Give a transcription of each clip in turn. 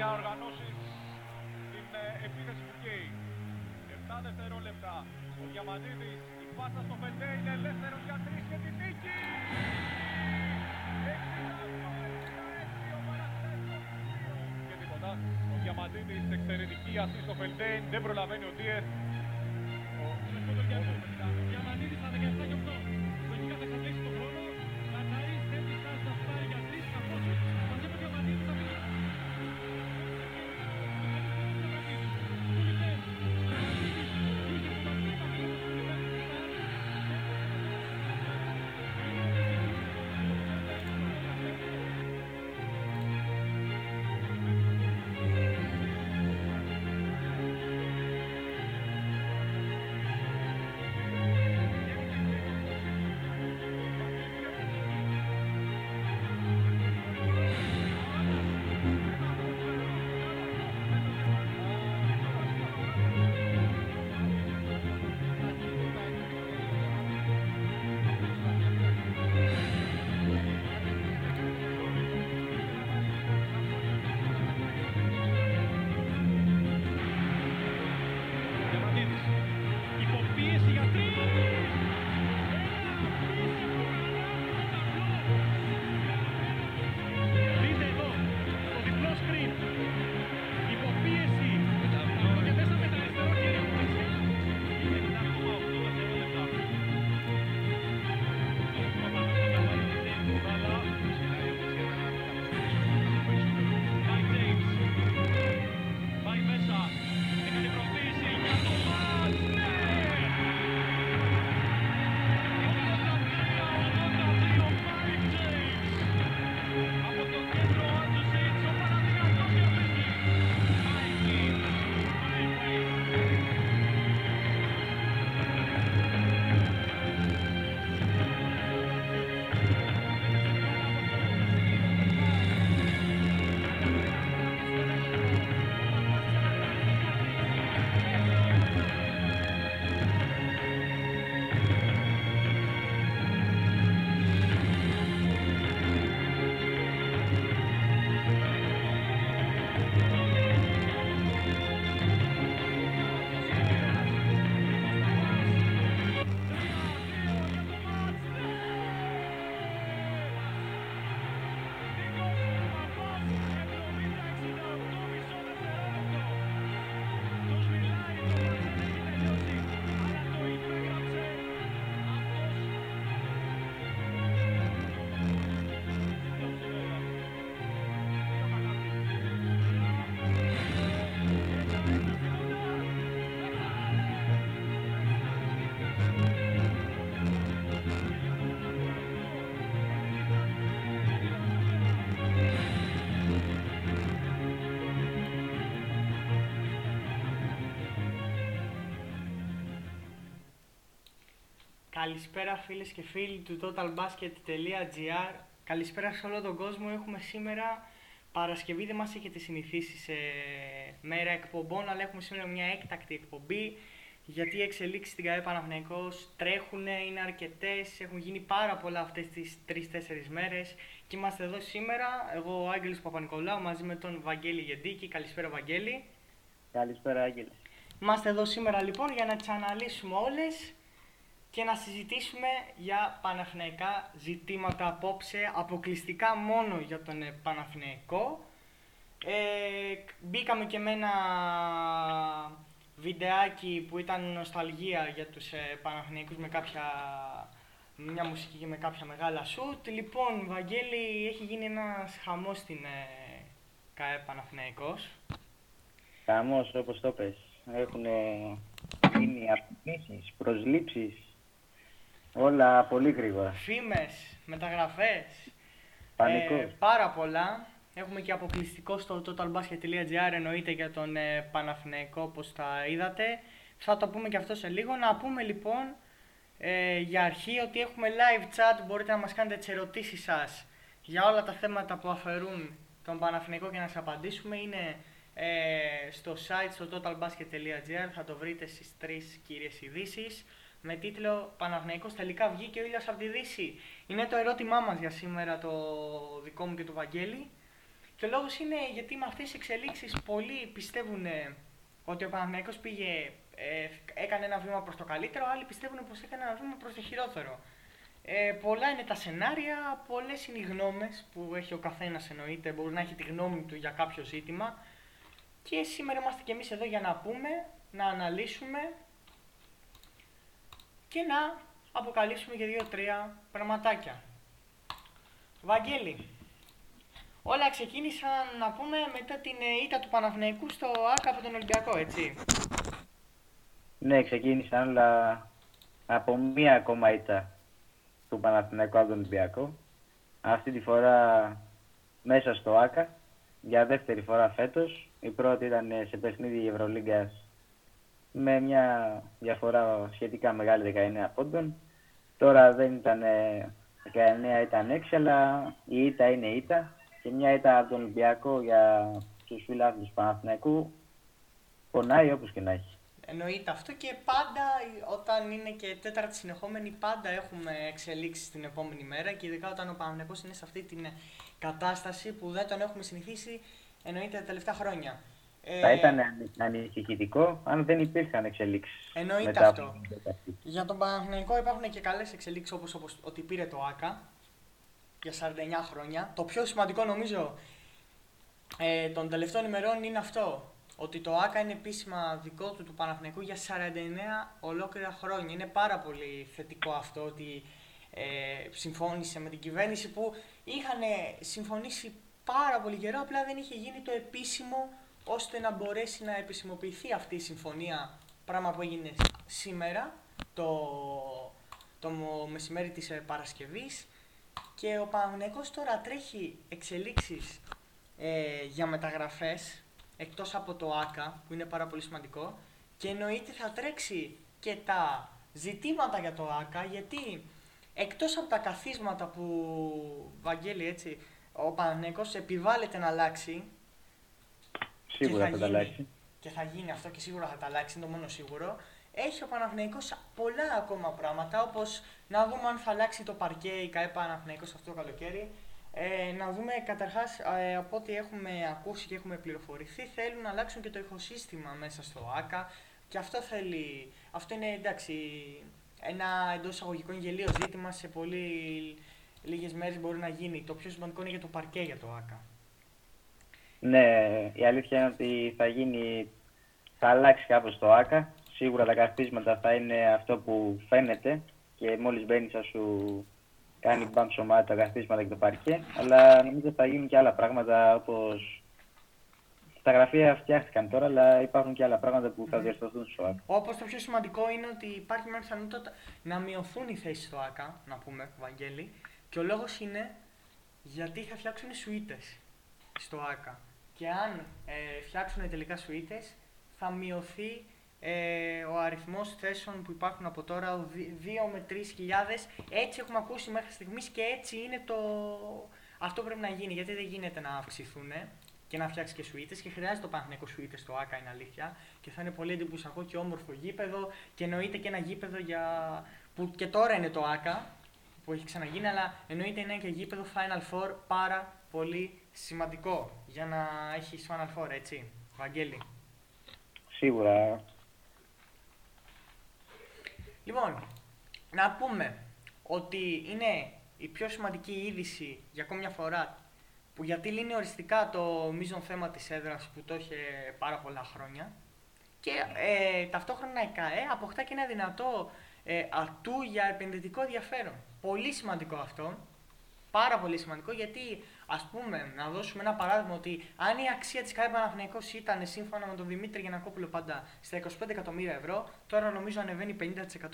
να οργανώσεις την ε, επίθεση του Κέι. 7 δευτερόλεπτα. Ο Διαμαντίδης, η πάσα στο Φελτέ είναι ελεύθερο για τρεις και τη νίκη. Και τίποτα. Ο Διαμαντίδης εξαιρετική ασύ στο Φελτέιν, δεν προλαβαίνει ο Ντίεθ. Ο Διαμαντίδης Καλησπέρα φίλες και φίλοι του totalbasket.gr Καλησπέρα σε όλο τον κόσμο. Έχουμε σήμερα Παρασκευή, δεν μας έχετε συνηθίσεις σε μέρα εκπομπών, αλλά έχουμε σήμερα μια έκτακτη εκπομπή γιατί οι εξελίξεις στην ΚΑΕ Παναθηναϊκός τρέχουν, είναι αρκετές, έχουν γίνει πάρα πολλά αυτές τις 3-4 μέρες και είμαστε εδώ σήμερα, εγώ ο Άγγελος Παπα-Νικολάου μαζί με τον Βαγγέλη Γεντίκη. Καλησπέρα Βαγγέλη. Καλησπέρα, Άγγελε. Είμαστε εδώ σήμερα λοιπόν για να τις αναλύσουμε όλες και να συζητήσουμε για παναθηναϊκά ζητήματα απόψε, αποκλειστικά μόνο για τον ε, Παναθηναϊκό. Ε, μπήκαμε και με ένα βιντεάκι που ήταν νοσταλγία για τους ε, Παναθηναϊκούς με κάποια μια μουσική και με κάποια μεγάλα σουτ. Λοιπόν, Βαγγέλη, έχει γίνει ένας χαμός στην ε, ΚΑΕ Παναθηναϊκός. Χαμός, όπως το πες. Έχουν γίνει απαιτήσεις, προσλήψεις. Όλα πολύ γρήγορα. Φήμες, μεταγραφές. Πανικός. Ε, πάρα πολλά. Έχουμε και αποκλειστικό στο totalbasket.gr εννοείται για τον ε, Παναθηναϊκό όπως τα είδατε. Θα το πούμε και αυτό σε λίγο. Να πούμε λοιπόν ε, για αρχή ότι έχουμε live chat. Μπορείτε να μας κάνετε τις ερωτήσεις σας για όλα τα θέματα που αφαιρούν τον Παναθηναϊκό και να σας απαντήσουμε. Είναι ε, στο site στο totalbasket.gr θα το βρείτε στις τρεις κύριες ειδήσεις με τίτλο Παναθηναϊκός τελικά βγήκε ο ήλιος από τη Δύση. Είναι το ερώτημά μας για σήμερα το δικό μου και του Βαγγέλη. Και ο λόγος είναι γιατί με αυτές τις εξελίξεις πολλοί πιστεύουν ε, ότι ο Παναθηναϊκός πήγε, ε, έκανε ένα βήμα προς το καλύτερο, άλλοι πιστεύουν πως έκανε ένα βήμα προς το χειρότερο. Ε, πολλά είναι τα σενάρια, πολλές είναι οι γνώμες που έχει ο καθένας εννοείται, μπορεί να έχει τη γνώμη του για κάποιο ζήτημα. Και σήμερα είμαστε και εμείς εδώ για να πούμε, να αναλύσουμε και να αποκαλύψουμε και δύο-τρία πραγματάκια. Βαγγέλη, όλα ξεκίνησαν να πούμε μετά την ε, ήττα του Παναθηναϊκού στο ΆΚΑ από τον Ολυμπιακό, έτσι. Ναι, ξεκίνησαν όλα από μία ακόμα ήττα του Παναθηναϊκού από τον Ολυμπιακό. Αυτή τη φορά μέσα στο ΆΚΑ για δεύτερη φορά φέτος. Η πρώτη ήταν σε παιχνίδι Ευρωλίγκας με μια διαφορά σχετικά μεγάλη 19 πόντων. Τώρα δεν ήταν 19, ήταν 6, αλλά η ήττα είναι ήττα. Και μια ήττα από τον Ολυμπιακό για τους φιλάθλους του Παναθηναϊκού πονάει όπως και να έχει. Εννοείται αυτό και πάντα όταν είναι και τέταρτη συνεχόμενη πάντα έχουμε εξελίξεις την επόμενη μέρα και ειδικά όταν ο Παναθηναϊκός είναι σε αυτή την κατάσταση που δεν τον έχουμε συνηθίσει εννοείται τα τελευταία χρόνια. Θα Ε, ήταν ανησυχητικό αν δεν υπήρχαν εξελίξεις. Εννοείται μετά αυτό. από την τέταρτη. Για τον Παναθηναϊκό υπάρχουν και καλές εξελίξεις όπως, όπως ότι πήρε το ΆΚΑ για 49 χρόνια. Το πιο σημαντικό νομίζω ε, των τελευταίων ημερών είναι αυτό. Ότι το ΆΚΑ είναι επίσημα δικό του του Παναθηναϊκού για 49 ολόκληρα χρόνια. Είναι πάρα πολύ θετικό αυτό ότι ε, συμφώνησε με την κυβέρνηση που είχαν συμφωνήσει πάρα πολύ καιρό, απλά δεν είχε γίνει το επίσημο ώστε να μπορέσει να επισημοποιηθεί αυτή η συμφωνία, πράγμα που έγινε σήμερα, το, το μεσημέρι της ε, Παρασκευής. Και ο Παναθηναϊκός τώρα τρέχει εξελίξεις ε, για μεταγραφές εκτός από το ΆΚΑ που είναι πάρα πολύ σημαντικό. Και εννοείται θα τρέξει και τα ζητήματα για το ΆΚΑ γιατί εκτός από τα καθίσματα που Βαγγέλη έτσι ο Παναθηναϊκός επιβάλλεται να αλλάξει Σίγουρα και θα τα γίνει. αλλάξει. Και θα γίνει αυτό και σίγουρα θα τα αλλάξει, είναι το μόνο σίγουρο. Έχει ο Παναθηναϊκός πολλά ακόμα πράγματα, όπως να δούμε αν θα αλλάξει το παρκέ η ΚαΕ Παναθηναϊκός αυτό το καλοκαίρι. Ε, να δούμε καταρχάς, ε, από ό,τι έχουμε ακούσει και έχουμε πληροφορηθεί, θέλουν να αλλάξουν και το ηχοσύστημα μέσα στο ΆΚΑ και αυτό θέλει, αυτό είναι εντάξει, ένα εντός εισαγωγικών γελίο ζήτημα σε πολύ λίγες μέρες μπορεί να γίνει. Το πιο σημαντικό είναι για το παρκέ για το ΆΚΑ. Ναι, η αλήθεια είναι ότι θα γίνει, θα αλλάξει κάπως το ΆΚΑ. Σίγουρα τα καθίσματα θα είναι αυτό που φαίνεται και μόλις μπαίνει θα σου κάνει μπαμ σωμάτι τα καθίσματα και το παρκέ. Αλλά νομίζω θα γίνουν και άλλα πράγματα όπως τα γραφεία φτιάχτηκαν τώρα, αλλά υπάρχουν και άλλα πράγματα που θα Μμμ. διορθωθούν στο ΆΚΑ. Όπως το πιο σημαντικό είναι ότι υπάρχει μια πιθανότητα να μειωθούν οι θέσεις στο ΑΚΑ, να πούμε, Βαγγέλη. Και ο λόγος είναι γιατί θα φτιάξουν σουίτε στο ΑΚΑ. Και αν ε, φτιάξουν τελικά σουίτες, θα μειωθεί ε, ο αριθμός θέσεων που υπάρχουν από τώρα, 2 με 3 χιλιάδες. Έτσι έχουμε ακούσει μέχρι στιγμής και έτσι είναι το. Αυτό πρέπει να γίνει, γιατί δεν γίνεται να αυξηθούν και να φτιάξεις και σουίτες και χρειάζεται το Παναθηναϊκό σουίτες στο ΑΚΑ, είναι αλήθεια. Και θα είναι πολύ εντυπωσιακό και όμορφο γήπεδο και εννοείται και ένα γήπεδο για... που και τώρα είναι το ΑΚΑ που έχει ξαναγίνει, αλλά εννοείται είναι και γήπεδο Final Four πάρα πολύ σημαντικό για να έχεις Final Four, έτσι. Βαγγέλη; Σίγουρα. Λοιπόν, να πούμε ότι είναι η πιο σημαντική είδηση για ακόμη μια φορά που γιατί λύνει οριστικά το μείζον θέμα της έδρας που το είχε πάρα πολλά χρόνια και ε, ταυτόχρονα η ΚΑΕ αποκτά και ένα δυνατό ε, ατού για επενδυτικό ενδιαφέρον. Πολύ σημαντικό αυτό. Πάρα πολύ σημαντικό γιατί ας πούμε να δώσουμε ένα παράδειγμα ότι αν η αξία της ΚΑΕ Παναθηναϊκός ήταν σύμφωνα με τον Δημήτρη Γιανακόπουλο πάντα στα 25 εκατομμύρια ευρώ τώρα νομίζω ανεβαίνει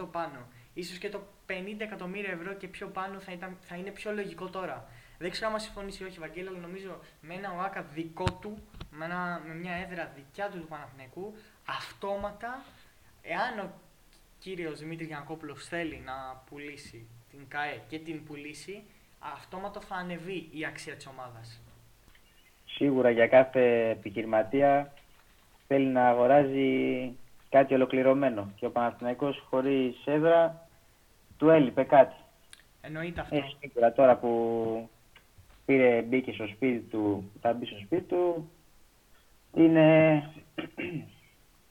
50% πάνω. Ίσως και το 50 εκατομμύρια ευρώ και πιο πάνω θα, ήταν, θα είναι πιο λογικό τώρα. Δεν ξέρω αν συμφωνήσει ή όχι, Βαγγέλη, αλλά νομίζω με ένα ΟΑΚΑ δικό του, με, ένα, με μια έδρα δικιά του του Παναθηναϊκού, αυτόματα, εάν ο κύριος Δημήτρης Γιανακόπουλος θέλει να πουλήσει την ΚΑΕ και την πουλήσει, αυτόματα θα ανεβεί η αξία της ομάδας. Σίγουρα για κάθε επιχειρηματία θέλει να αγοράζει κάτι ολοκληρωμένο. Και ο Παναθηναϊκός χωρίς έδρα του έλειπε κάτι. Εννοείται αυτό. Ε, σίγουρα τώρα που πήρε, μπήκε στο σπίτι του, θα μπει στο σπίτι του, είναι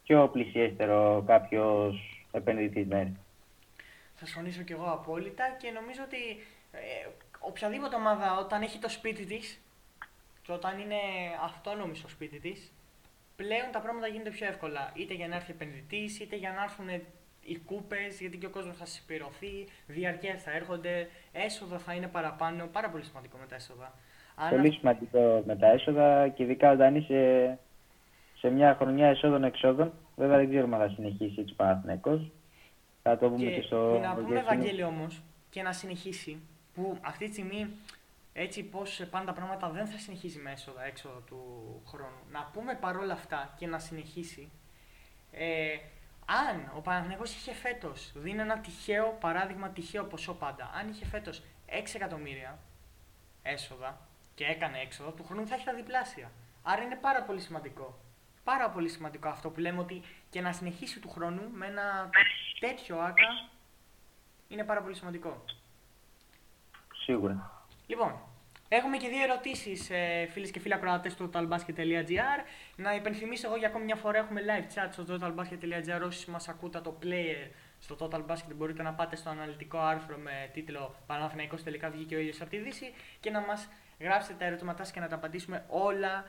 πιο πλησιέστερο κάποιος επενδυτής, ναι. Θα συμφωνήσω κι εγώ απόλυτα και νομίζω ότι ε, οποιαδήποτε ομάδα όταν έχει το σπίτι της και όταν είναι αυτόνομη στο σπίτι της, πλέον τα πράγματα γίνονται πιο εύκολα. Είτε για να έρθει επενδυτής, είτε για να έρθουν οι κούπες, γιατί και ο κόσμος θα συσπηρωθεί, διαρκεία θα έρχονται, έσοδα θα είναι παραπάνω. Πάρα πολύ σημαντικό με τα έσοδα. Αν Πολύ σημαντικό με τα έσοδα και ειδικά όταν είσαι σε μια χρονιά εσόδων-εξόδων. Βέβαια δεν ξέρουμε αν θα συνεχίσει έτσι ο Παναθηναϊκός. Θα το πούμε και, Και στο να πούμε, Ευαγγέλιο. Ευαγγέλιο όμως, και να συνεχίσει, που αυτή τη στιγμή έτσι πώς πάνε τα πράγματα δεν θα συνεχίσει με έσοδα έξοδο του χρόνου. Να πούμε παρόλα αυτά και να συνεχίσει. Ε, αν ο Παναθηναϊκός είχε φέτος, δίνω ένα τυχαίο παράδειγμα, τυχαίο ποσό πάντα. Αν είχε φέτος 6 εκατομμύρια έσοδα και έκανε έξοδο, του χρόνου θα έχει τα διπλάσια. Άρα είναι πάρα πολύ σημαντικό. Πάρα πολύ σημαντικό αυτό που λέμε ότι και να συνεχίσει του χρόνου με ένα τέτοιο άκα είναι πάρα πολύ σημαντικό. Σίγουρα. Λοιπόν, έχουμε και δύο ερωτήσεις, ε, φίλες και φίλοι ακροατές του totalbasket.gr. Να υπενθυμίσω εγώ για ακόμη μια φορά έχουμε live chat στο totalbasket.gr. Όσοι μας ακούτε το player στο Total Basket μπορείτε να πάτε στο αναλυτικό άρθρο με τίτλο Παναθηναϊκός τελικά βγήκε ο ήλιος από τη Δύση και να μας γράψετε τα ερωτήματά σας και να τα απαντήσουμε όλα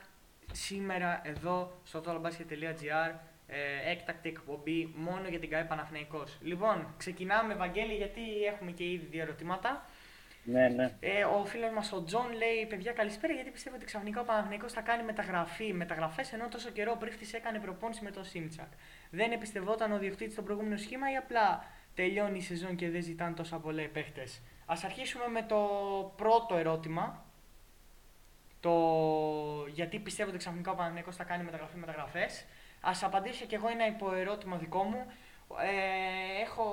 σήμερα εδώ στο totalbasket.gr ε, έκτακτη εκπομπή μόνο για την ΚΑΕ Παναθηναϊκός. Λοιπόν, ξεκινάμε Βαγγέλη γιατί έχουμε και ήδη δύο ερωτήματα. Ναι, ναι. Ε, ο φίλος μας ο Τζον λέει: Παιδιά, καλησπέρα. Γιατί πιστεύω ότι ξαφνικά ο Παναθηναϊκός θα κάνει μεταγραφή, μεταγραφές ενώ τόσο καιρό ο Πρίφτης έκανε προπόνηση με τον Σίμτσακ. Δεν εμπιστευόταν ο διοκτήτης στο προηγούμενο σχήμα ή απλά τελειώνει η σεζόν και δεν ζητάνε τόσα πολλά οι παίχτες. Α αρχίσουμε με το πρώτο ερώτημα. Το γιατί πιστεύω ότι ξαφνικά ο Παναθυνικό θα κάνει μεταγραφή μεταγραφές. Α απαντήσω κι εγώ ένα υποερώτημα δικό μου. Ε, έχω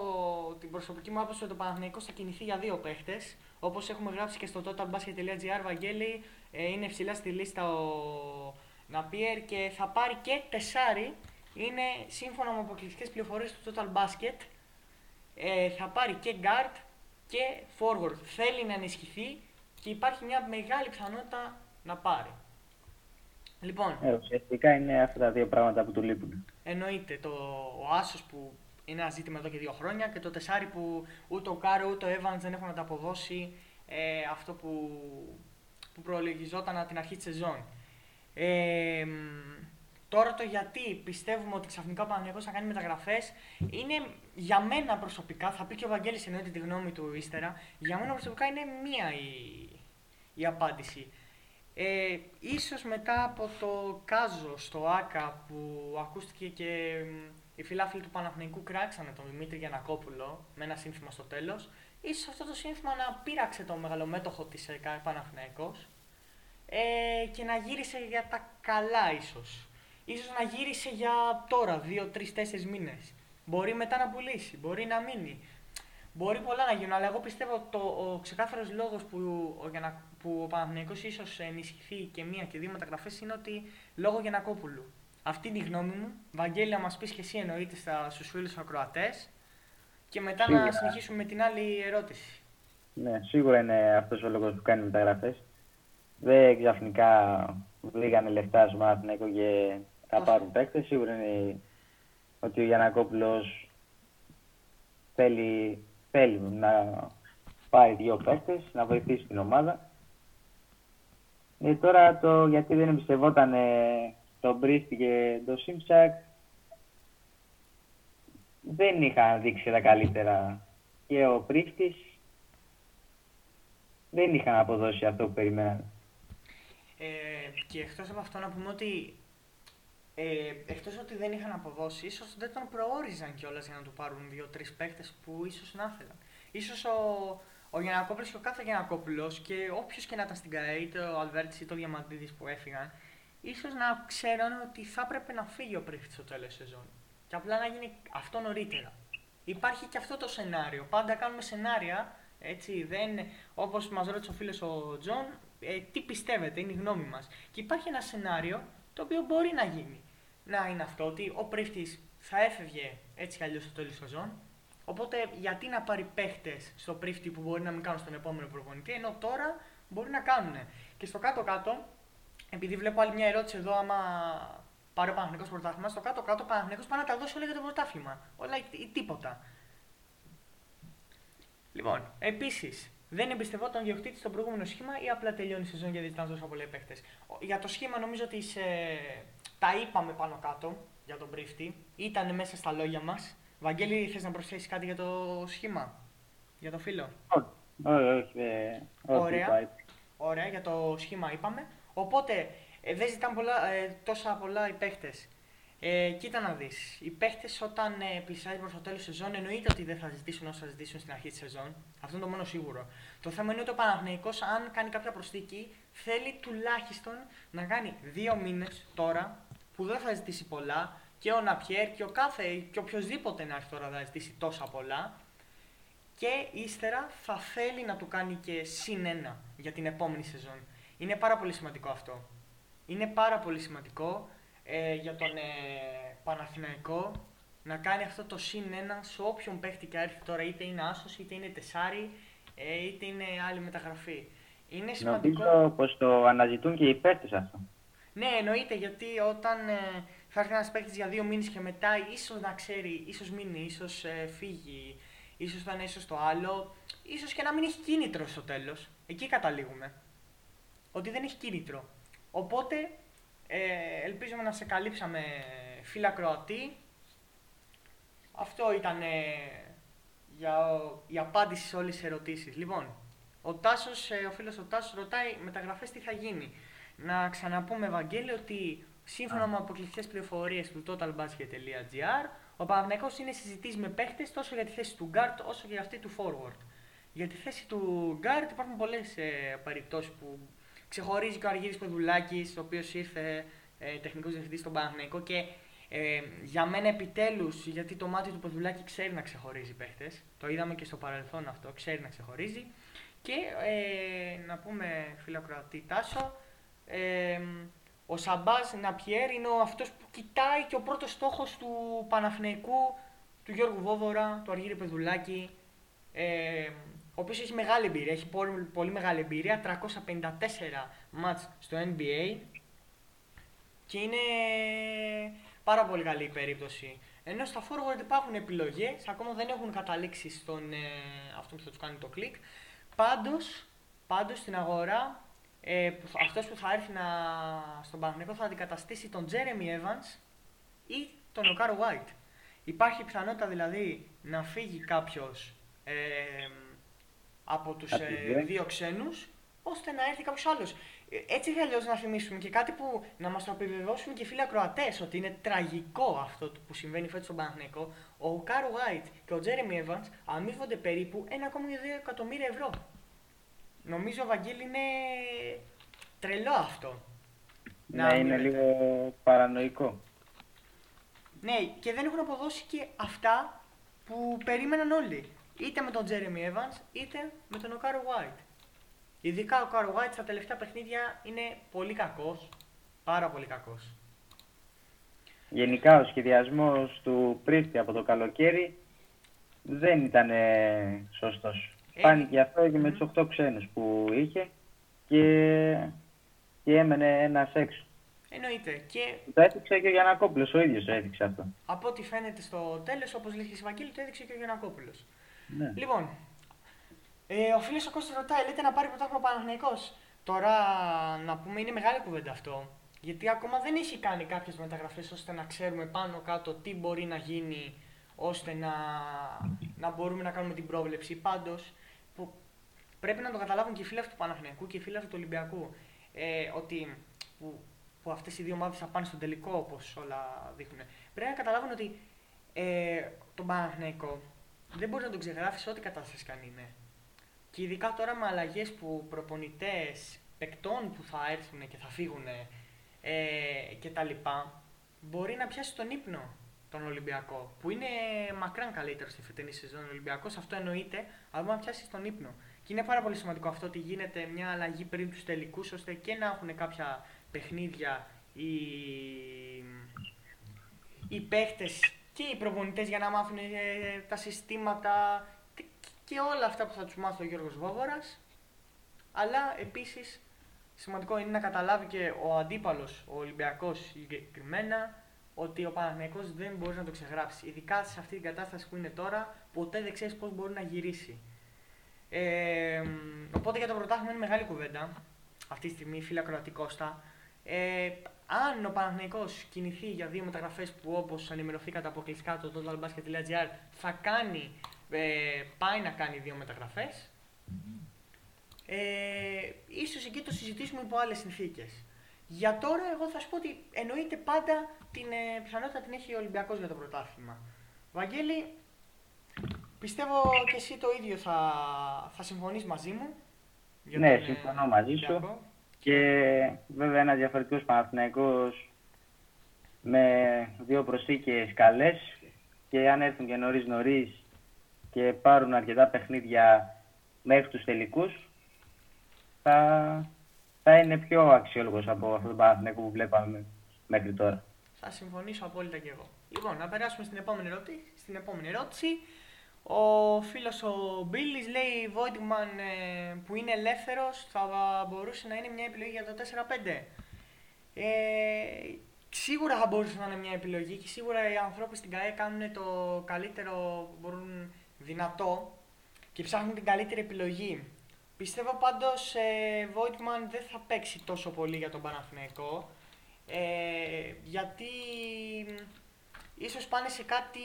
την προσωπική μου άποψη ότι ο Παναθηναϊκός θα κινηθεί για δύο παίχτες. Όπως έχουμε γράψει και στο totalbasket.gr, Βαγγέλη, ε, είναι ψηλά στη λίστα ο Ναπιέρ και θα πάρει και τεσάρι. Είναι σύμφωνα με αποκλειστικές πληροφορίες του Total Basket. Ε, θα πάρει και guard και forward. Θέλει να ενισχυθεί και υπάρχει μια μεγάλη πιθανότητα να πάρει. Λοιπόν, Ε, ουσιαστικά είναι αυτά τα δύο πράγματα που του λείπουν. Εννοείται το, ο Άσος που είναι ένα ζήτημα εδώ και δύο χρόνια και το τεσάρι που ούτε ο Κάρο ούτε ο Evans δεν έχουν ανταποδώσει ε, αυτό που, που προλογιζόταν από την αρχή της σεζόν. Ε, μ, τώρα το γιατί πιστεύουμε ότι ξαφνικά ο Παναγιακός θα κάνει μεταγραφές είναι για μένα προσωπικά, θα πει και ο Βαγγέλης εννοείται τη γνώμη του ύστερα, για μένα προσωπικά είναι μία η, η απάντηση. Ε, ίσως μετά από το Κάζο στο ΆΚΑ που ακούστηκε και μ, οι φιλάθλοι του Παναθηναϊκού κράξανε τον Δημήτρη Γιανακόπουλο με ένα σύνθημα στο τέλος, ίσως αυτό το σύνθημα να πείραξε τον μεγαλομέτωχο της ΕΚΑ Παναθηναϊκός ε, και να γύρισε για τα καλά ίσως. Ίσως να γύρισε για τώρα, 2-3-4 μήνες. Μπορεί μετά να πουλήσει, μπορεί να μείνει. Μπορεί πολλά να γίνουν, αλλά εγώ πιστεύω ότι το, ο ξεκάθαρος λόγος που ο, Γιαννα- που ο Παναθηναϊκός ίσως ενισχυθεί και μία και δύο μεταγραφές είναι ότι λόγω Γιανακόπουλου. Αυτή είναι η γνώμη μου. Βαγγέλη, να μας πεις και εσύ εννοείται στους φίλους ακροατές. Και μετά να Σίγουρα. συνεχίσουμε με την άλλη ερώτηση. Ναι, σίγουρα είναι αυτός ο λόγος που κάνει μεταγραφές. Δεν ξαφνικά βρήκανε λεφτά στο Παναθηναϊκό και θα Όχι. πάρουν παίκτες. Σίγουρα είναι ότι ο Γιανακόπουλος θέλει, θέλει να πάρει δύο παίκτες, να βοηθήσει την ομάδα. Ε, τώρα το γιατί δεν εμπιστευόταν ε, τον Μπρίστη και τον Σίμψακ δεν είχαν δείξει τα καλύτερα και ο Πρίστης δεν είχαν αποδώσει αυτό που περιμένανε. Ε, και εκτός από αυτό να πούμε ότι ε, εκτός ότι δεν είχαν αποδώσει, ίσως δεν τον προόριζαν κιόλας για να του πάρουν δύο-τρεις παίχτες που ίσως να ήθελαν. Ίσως ο, ο Γιανακόπουλος και ο κάθε Γιανακόπουλος και όποιος και να ήταν στην ΚΑΕ, είτε ο Αλβέρτης είτε ο Διαμαντίδης που έφυγαν, ίσως να ξέραν ότι θα έπρεπε να φύγει ο Πρίφτης στο τέλος της σεζόν. Και απλά να γίνει αυτό νωρίτερα. Υπάρχει και αυτό το σενάριο. Πάντα κάνουμε σενάρια, έτσι, δεν, όπως μας ρώτησε ο φίλος ο Τζον, ε, τι πιστεύετε, είναι η γνώμη μας. Και υπάρχει ένα σενάριο το οποίο μπορεί να γίνει. Να είναι αυτό, ότι ο Πρίφτης θα έφευγε έτσι κι αλλιώς στο τέλος της σεζόν, οπότε γιατί να πάρει παίχτες στο Πρίφτη που μπορεί να μην κάνουν στον επόμενο προπονητή, ενώ τώρα μπορεί να κάνουν. Και στο κάτω-κάτω, επειδή βλέπω άλλη μια ερώτηση εδώ, άμα πάρει ο Παναθυνικό πρωτάθλημα, στο κάτω-κάτω ο Παναθυνικό πάει να τα δώσει όλα για το πρωτάθλημα. Όλα ή, ή τίποτα. Λοιπόν, επίσης, δεν εμπιστευόταν τον διοκτήτη στο προηγούμενο σχήμα ή απλά τελειώνει η σεζόν γιατί ήταν τόσο πολλοί παίχτε. Για το σχήμα νομίζω ότι σε... τα είπαμε πάνω κάτω για τον πρίφτη. Ήταν μέσα στα λόγια μας. Βαγγέλη, θες να προσθέσεις κάτι για το σχήμα, για το φίλο; Όχι, όχι. ε, όχι, Ωραία. πάει. Ωραία, για το σχήμα είπαμε. Οπότε ε, δεν ζητάνε πολλά, ε, τόσα πολλά οι παίχτες. Ε, κοίτα να δεις. Οι παίχτες όταν ε, πλησιάζει προς το τέλος σεζόν εννοείται ότι δεν θα ζητήσουν όσα θα ζητήσουν στην αρχή της σεζόν. Αυτό είναι το μόνο σίγουρο. Το θέμα είναι ότι ο Παναθηναϊκός αν κάνει κάποια προσθήκη θέλει τουλάχιστον να κάνει δύο μήνες τώρα που δεν θα ζητήσει πολλά και ο Ναπιέρ και ο κάθε και οποιοδήποτε να έρθει τώρα θα ζητήσει τόσα πολλά και ύστερα θα θέλει να του κάνει και συν ένα για την επόμενη σεζόν. Είναι πάρα πολύ σημαντικό αυτό. Είναι πάρα πολύ σημαντικό ε, για τον ε, Παναθηναϊκό να κάνει αυτό το συν ένα σε όποιον παίχτη και έρθει τώρα, είτε είναι άσος, είτε είναι τεσάρι, ε, είτε είναι άλλη μεταγραφή. Είναι σημαντικό. Νομίζω πως το αναζητούν και οι παίκτες αυτό. Ναι, εννοείται γιατί όταν ε, θα έρθει ένας παίκτη για δύο μήνες και μετά ίσως να ξέρει, ίσως μείνει, ίσως ε, φύγει, ίσως θα είναι ίσως το άλλο, ίσως και να μην έχει κίνητρο στο τέλος. Εκεί καταλήγουμε. Ότι δεν έχει κίνητρο. Οπότε ε, ελπίζουμε να σε καλύψαμε φίλα Κροατή. Αυτό ήταν ε, για ο- η απάντηση σε όλες τις ερωτήσεις. Λοιπόν, ο Τάσος, ε, ο φίλος ο Τάσος ρωτάει μεταγραφές τι θα γίνει. Να ξαναπούμε, Ευαγγέλιο, ότι σύμφωνα με αποκλειστικές πληροφορίες του totalbasket.gr ο Παναθηναϊκός είναι συζητήσεις με παίχτες τόσο για τη θέση του guard όσο και για αυτή του forward. Για τη θέση του guard υπάρχουν πολλές ε, περιπτώσεις που ξεχωρίζει και ο Αργύρης Πεδουλάκης, ο οποίος ήρθε ε, τεχνικός διευθυντής στον Παναθηναϊκό και ε, για μένα επιτέλους, γιατί το μάτι του Πεδουλάκη ξέρει να ξεχωρίζει παίχτες, το είδαμε και στο παρελθόν αυτό, ξέρει να ξεχωρίζει. Και ε, να πούμε φίλο Κροατή Τάσο, ε, ο Σαμπάζ Ναπιέρ είναι ο αυτός που κοιτάει και ο πρώτος στόχος του Παναθηναϊκού, του Γιώργου Βόβορα, του Αργύρη Πεδουλάκη, ε, ο οποίος έχει μεγάλη εμπειρία, έχει πολύ, πολύ μεγάλη εμπειρία, 354 μάτς στο NBA και είναι πάρα πολύ καλή η περίπτωση. Ενώ στα forward υπάρχουν επιλογές, ακόμα δεν έχουν καταλήξει στον ε, αυτό που θα τους κάνει το κλικ. Πάντως, πάντως στην αγορά, ε, που θα- αυτός που θα έρθει να, στον Παναγενικό θα αντικαταστήσει τον Jeremy Evans ή τον Οκάρο White. Υπάρχει πιθανότητα δηλαδή να φύγει κάποιος ε, από τους Από τους ε, δύο. δύο ξένους ώστε να έρθει κάποιος άλλος. Ε, Έτσι ή αλλιώς να θυμίσουμε και κάτι που να μας το επιβεβαιώσουν και οι φίλοι ακροατές ότι είναι τραγικό αυτό το που συμβαίνει φέτος στον Παναθηναϊκό. Ο Κάρο White και ο Jeremy Evans αμείβονται περίπου 1,2 εκατομμύρια ευρώ. Νομίζω, Βαγγέλη, είναι τρελό αυτό. Να Ναι, είναι αμείβεται. λίγο παρανοϊκό. Ναι, και δεν έχουν αποδώσει και αυτά που περίμεναν όλοι. Είτε με τον Jeremy Evans, είτε με τον Οκάρο White. Ειδικά ο Οκάρο White στα τελευταία παιχνίδια είναι πολύ κακός. Πάρα πολύ κακός. Γενικά ο σχεδιασμός του Πρίστη από το καλοκαίρι δεν ήταν ε, σωστός. Ε, Φάνηκε αυτό και με μμμ. τους 8 ξένους που είχε και, και έμενε ένας έξω. Εννοείται. Και Το έδειξε και ο Γιανακόπουλος ο ίδιος το έδειξε αυτό. από ό,τι φαίνεται στο τέλος, όπως λέει και η Βαγγέλη, το έδειξε και ο Γιανακόπουλος. Ναι. Λοιπόν, ε, ο φίλος ο Κώστας ρωτάει, λέτε να πάρει πρωτάθλημα ο Παναθηναϊκός. Τώρα, να πούμε, είναι μεγάλη κουβέντα αυτό. Γιατί ακόμα δεν έχει κάνει κάποιες μεταγραφές ώστε να ξέρουμε πάνω κάτω τι μπορεί να γίνει ώστε να, να μπορούμε να κάνουμε την πρόβλεψη. Πάντως, που πρέπει να το καταλάβουν και οι φίλοι του Παναθηναϊκού και οι φίλοι του Ολυμπιακού. Ε, ότι που, που αυτές οι δύο ομάδες θα πάνε στον τελικό όπως όλα δείχνουν. Πρέπει να καταλάβουν ότι ε, τον Παναθηναϊκό δεν μπορείς να τον ξεγράφεις σε ό,τι κατάσταση καν είναι. Και ειδικά τώρα με αλλαγές που προπονητές παικτών που θα έρθουν και θα φύγουν ε, και τα λοιπά, μπορεί να πιάσει τον ύπνο τον Ολυμπιακό. Που είναι μακράν καλύτερο στη φετινή σεζόν. Ο Ολυμπιακός αυτό εννοείται, αλλά μπορεί να πιάσει τον ύπνο. Και είναι πάρα πολύ σημαντικό αυτό ότι γίνεται μια αλλαγή πριν τους τελικούς, ώστε και να έχουν κάποια παιχνίδια οι, οι παίχτες και οι προπονητές για να μάθουν ε, τα συστήματα και- και όλα αυτά που θα τους μάθει ο Γιώργος Βόβορας αλλά επίσης σημαντικό είναι να καταλάβει και ο αντίπαλος, ο Ολυμπιακός συγκεκριμένα, ότι ο Παναθηναϊκός δεν μπορεί να το ξεγράψει. Ειδικά σε αυτή την κατάσταση που είναι τώρα, ποτέ δεν ξέρεις πώς μπορεί να γυρίσει. Ε, οπότε για το πρωτάθλημα είναι μεγάλη κουβέντα αυτή τη στιγμή, φίλα Κροατή Κώστα. Ε, αν ο Παναθηναϊκός κινηθεί για δύο μεταγραφές που όπως ενημερωθήκατε αποκλειστικά το totalbasket.gr θα κάνει, ε, πάει να κάνει δύο μεταγραφές. Ε, ίσως εκεί το συζητήσουμε υπό άλλες συνθήκες. Για τώρα, εγώ θα σου πω ότι εννοείται πάντα την ε, πιθανότητα την έχει ο Ολυμπιακός για το πρωτάθλημα. Βαγγέλη, πιστεύω και εσύ το ίδιο θα, θα συμφωνείς μαζί μου. για Ναι, τον, ε, συμφωνώ μαζί σου. Ολυμπιακό. Και βέβαια ένας διαφορετικός Παναθηναϊκός με δύο προσθήκες καλές και αν έρθουν και νωρίς νωρίς και πάρουν αρκετά παιχνίδια μέχρι τους τελικούς θα, θα είναι πιο αξιόλογος από αυτό το Παναθηναϊκό που βλέπαμε μέχρι τώρα. Θα συμφωνήσω απόλυτα και εγώ. Λοιπόν, να περάσουμε στην επόμενη ερώτηση. Στην επόμενη ερώτηση. Ο φίλος ο Μπίλης λέει Βόιτμαν ε, που είναι ελεύθερος θα μπορούσε να είναι μια επιλογή για το 4-5. Ε, σίγουρα θα μπορούσε να είναι μια επιλογή και σίγουρα οι άνθρωποι στην ΚΑΕ κάνουν το καλύτερο που μπορούν δυνατό και ψάχνουν την καλύτερη επιλογή. Πιστεύω πάντως ε, Voigtman δεν θα παίξει τόσο πολύ για τον Παναθηναϊκό ε, γιατί μ, ίσως πάνε σε κάτι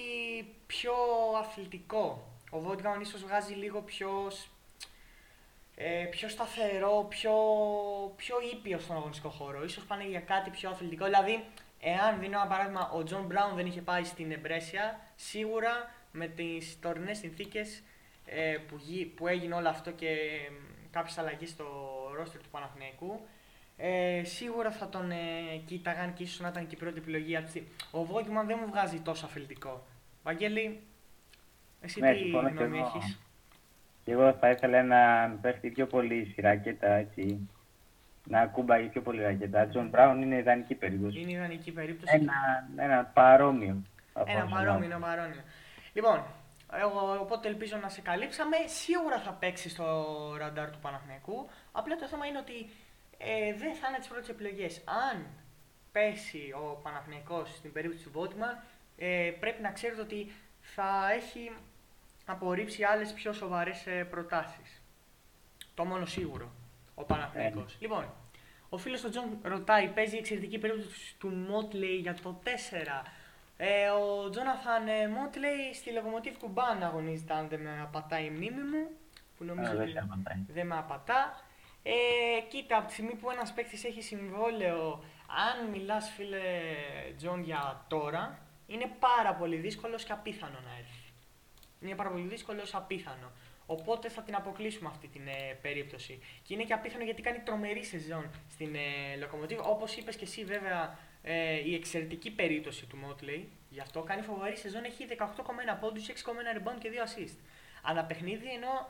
πιο αθλητικό. Ο Voigtman ίσως βγάζει λίγο πιο, σ- ε, πιο σταθερό, πιο, πιο ήπιο στον αγωνιστικό χώρο. Ίσως πάνε για κάτι πιο αθλητικό. Δηλαδή, εάν δίνω ένα παράδειγμα, ο Τζον Μπράουν δεν είχε πάει στην Μπρέσια, σίγουρα με τις τωρινές συνθήκες ε, που, γι- που έγινε όλο αυτό και μ, κάποιες αλλαγές στο ρόστερ του Παναθηναϊκού, ε, σίγουρα θα τον ε, κοίταγαν και ίσως να ήταν και η πρώτη επιλογή. απ' τη- Ο Βότμαν δεν μου βγάζει τόσο αθλητικό. Βαγγέλη, εσύ Ναι, τι συμφωνώ και γνώμη εγώ. έχεις; Και εγώ θα ήθελα να πέφτει πιο πολύ στη ρακέτα, έτσι, να ακούμπαγε πιο πολύ ρακέτα. Τζον Μπράουν είναι ιδανική περίπτωση. Είναι ιδανική περίπτωση. Ένα, ένα παρόμοιο. θα Ένα πω, παρόμοιο, ένα παρόμοιο. Λοιπόν, εγώ, οπότε ελπίζω να σε καλύψαμε. Σίγουρα θα παίξει στο ραντάρ του Παναθηναϊκού. Απλά το θέμα είναι ότι ε, δεν θα είναι τις πρώτες επιλογές. Αν πέσει ο Παναθηναϊκός στην περίπτωση του Βότμαν, ε, πρέπει να ξέρετε ότι θα έχει απορρίψει άλλες πιο σοβαρές ε, προτάσεις. Το μόνο σίγουρο, ο Παναθηναϊκός. Λοιπόν, ο φίλος του Τζον ρωτάει, παίζει η εξαιρετική περίπτωση του Μότλεϊ για το 4. Ε, ο Τζόναθαν ε, Μότλεϊ στη Λοκομοτίβ Κουμπάν αγωνίζεται, αν δεν με απατάει η μνήμη μου, που νομίζω Α, δεν ότι σε απατάει. δεν με απατά. Ε, κοίτα, από τη στιγμή που ένας παίκτης έχει συμβόλαιο, αν μιλάς φίλε Τζον για τώρα, είναι πάρα πολύ δύσκολο και απίθανο να έρθει. Είναι πάρα πολύ δύσκολο, απίθανο. Οπότε θα την αποκλείσουμε αυτή την ε, περίπτωση. Και είναι και απίθανο γιατί κάνει τρομερή σεζόν στην ε, Locomotive. Όπως είπες και εσύ, βέβαια, ε, η εξαιρετική περίπτωση του Motley. Γι' αυτό κάνει φοβερή σεζόν. Έχει 18,1 πόντους, 6,1 rebound και 2 assist. Ανά παιχνίδι, ενώ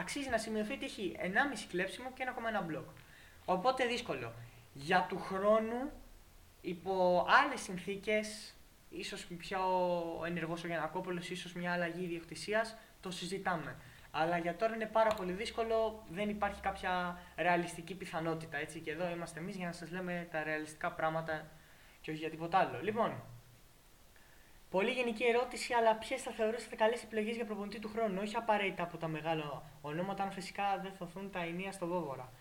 αξίζει να σημειωθεί ότι έχει 1,5 κλέψιμο και 1,1 μπλοκ. Οπότε δύσκολο. Για του χρόνου, υπό άλλες συνθήκες, ίσως πιο ενεργός ο Γιανακόπουλος, ίσως μια αλλαγή ιδιοκτησίας, το συζητάμε. Αλλά για τώρα είναι πάρα πολύ δύσκολο, δεν υπάρχει κάποια ρεαλιστική πιθανότητα. Έτσι. Και εδώ είμαστε εμείς για να σας λέμε τα ρεαλιστικά πράγματα και όχι για τίποτα άλλο. Λοιπόν, πολύ γενική ερώτηση, αλλά ποιες θα θεωρούσατε καλές επιλογές για προπονητή του χρόνου. Όχι απαραίτητα από τα μεγάλα ονόματα, αν φυσικά δεν θωθούν τα ενία στο Βόβορα.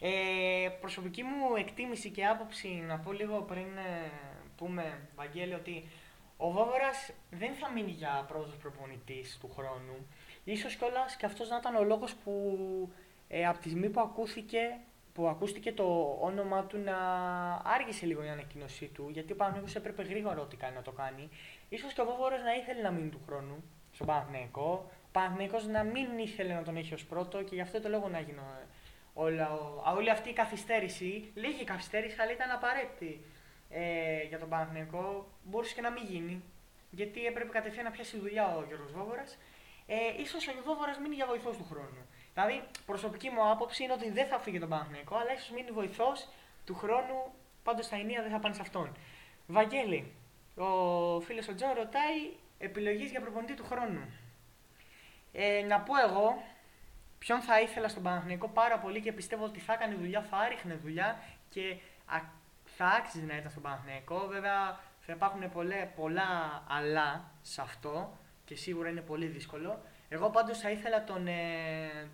Ε, προσωπική μου εκτίμηση και άποψη, να πω λίγο πριν ε, πούμε, Βαγγέλη, ότι ο Βόβορας δεν θα μείνει για πρώτος προπονητής του χρόνου. Ίσως κιόλας και αυτός να ήταν ο λόγος που ε, από τη στιγμή που ακούθηκε, που ακούστηκε το όνομά του να άργησε λίγο η ανακοίνωσή του, γιατί ο Παναθηναϊκός έπρεπε γρήγορα ό,τι κάνει να το κάνει. Ίσως και ο Βόβορας να ήθελε να μείνει του χρόνου στον Παναθηναϊκό, ο Παναθηναϊκός να μην ήθελε να τον έχει ως πρώτο και γι' αυτό το λόγο να γίνει ε, όλα, ο- όλη αυτή η καθυστέρηση, λίγη καθυστέρηση, αλλά ήταν απαραίτητη ε, για τον Παναθηναϊκό. Μπορούσε και να μην γίνει, γιατί έπρεπε κατευθείαν να πιάσει δουλειά ο Γιώργος Βόβορας. Ε, ίσως ο Βόβορας μείνει για βοηθός του χρόνου. Δηλαδή, προσωπική μου άποψη είναι ότι δεν θα φύγει τον Παναθηναϊκό, αλλά ίσως μείνει βοηθός του χρόνου, πάντως τα ηνία δεν θα πάνε σε αυτόν. Βαγγέλη, ο φίλος ο Τζον ρωτάει επιλογές για προπονητή του χρόνου. Ε, να πω εγώ, ποιον θα ήθελα στον Παναθηναϊκό πάρα πολύ και πιστεύω ότι θα έκανε δουλειά, θα έριχνε δουλειά και α- θα άξιζε να ήταν στον Παναθηναϊκό. Βέβαια θα υπάρχουν πολλέ, πολλά αλλά σε αυτό και σίγουρα είναι πολύ δύσκολο. Εγώ πάντως θα ήθελα τον, ε,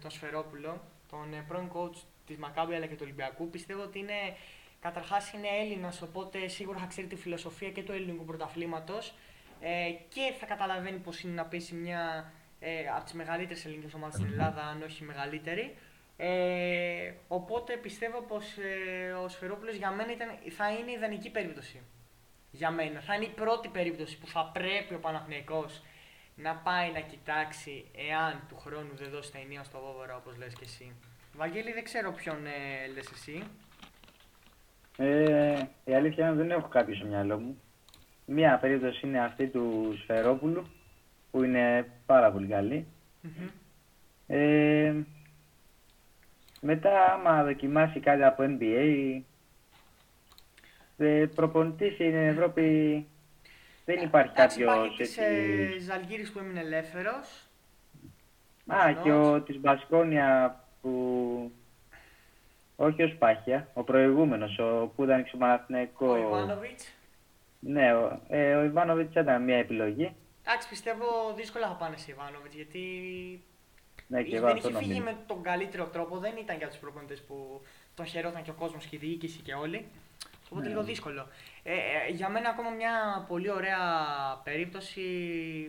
τον Σφερόπουλο, τον ε, πρώην coach της Μακάμπη αλλά και του Ολυμπιακού. Πιστεύω ότι είναι, καταρχάς είναι Έλληνας, οπότε σίγουρα θα ξέρει τη φιλοσοφία και του ελληνικού πρωταθλήματος ε, και θα καταλαβαίνει πώς είναι να πέσει μια ε, από τις μεγαλύτερες ελληνικές ομάδες στην Ελλάδα, αν όχι μεγαλύτερη. Ε, οπότε πιστεύω πως ε, ο Σφερόπουλος για μένα ήταν, θα είναι η ιδανική περίπτωση. Για μένα. Θα είναι η πρώτη περίπτωση που θα πρέπει ο Παναθηναϊκός να πάει να κοιτάξει εάν του χρόνου δεν δώσει τα ενία στο Βόβορα όπως λες και εσύ. Βαγγέλη δεν ξέρω ποιον ε, λες εσύ. Ε, η αλήθεια είναι ότι δεν έχω κάποιο στο μυαλό μου. Μία περίπτωση είναι αυτή του Σφερόπουλου, που είναι πάρα πολύ καλή. Μμμ. Ε, μετά, άμα δοκιμάσει κάτι από NBA, ε, προπονητής στην Ευρώπη δεν υπάρχει Εντάξει, κάποιος υπάρχει της έτσι... ε, Ζαλγίρης που έμεινε ελεύθερος. Α, και ο της Μπασκόνια που... Όχι ο Σπάχια, ο προηγούμενος, ο που ήταν στο Παναθηναϊκό. Ο Ιβάνοβιτς. Ναι, ο, ε, ο Ιβάνοβιτς ήταν μια επιλογή. Εντάξει, πιστεύω δύσκολα θα πάνε σε Ιβάνοβιτς γιατί Ναι, και Είχε- εγώ δεν αυτό είχε φύγει νομίζω. με τον καλύτερο τρόπο, δεν ήταν για τους προπονητές που τον χαιρόταν και ο κόσμος και η διοίκηση και όλοι. Οπότε Ναι. λίγο δύσκολο. Ε, ε, για μένα ακόμα μια πολύ ωραία περίπτωση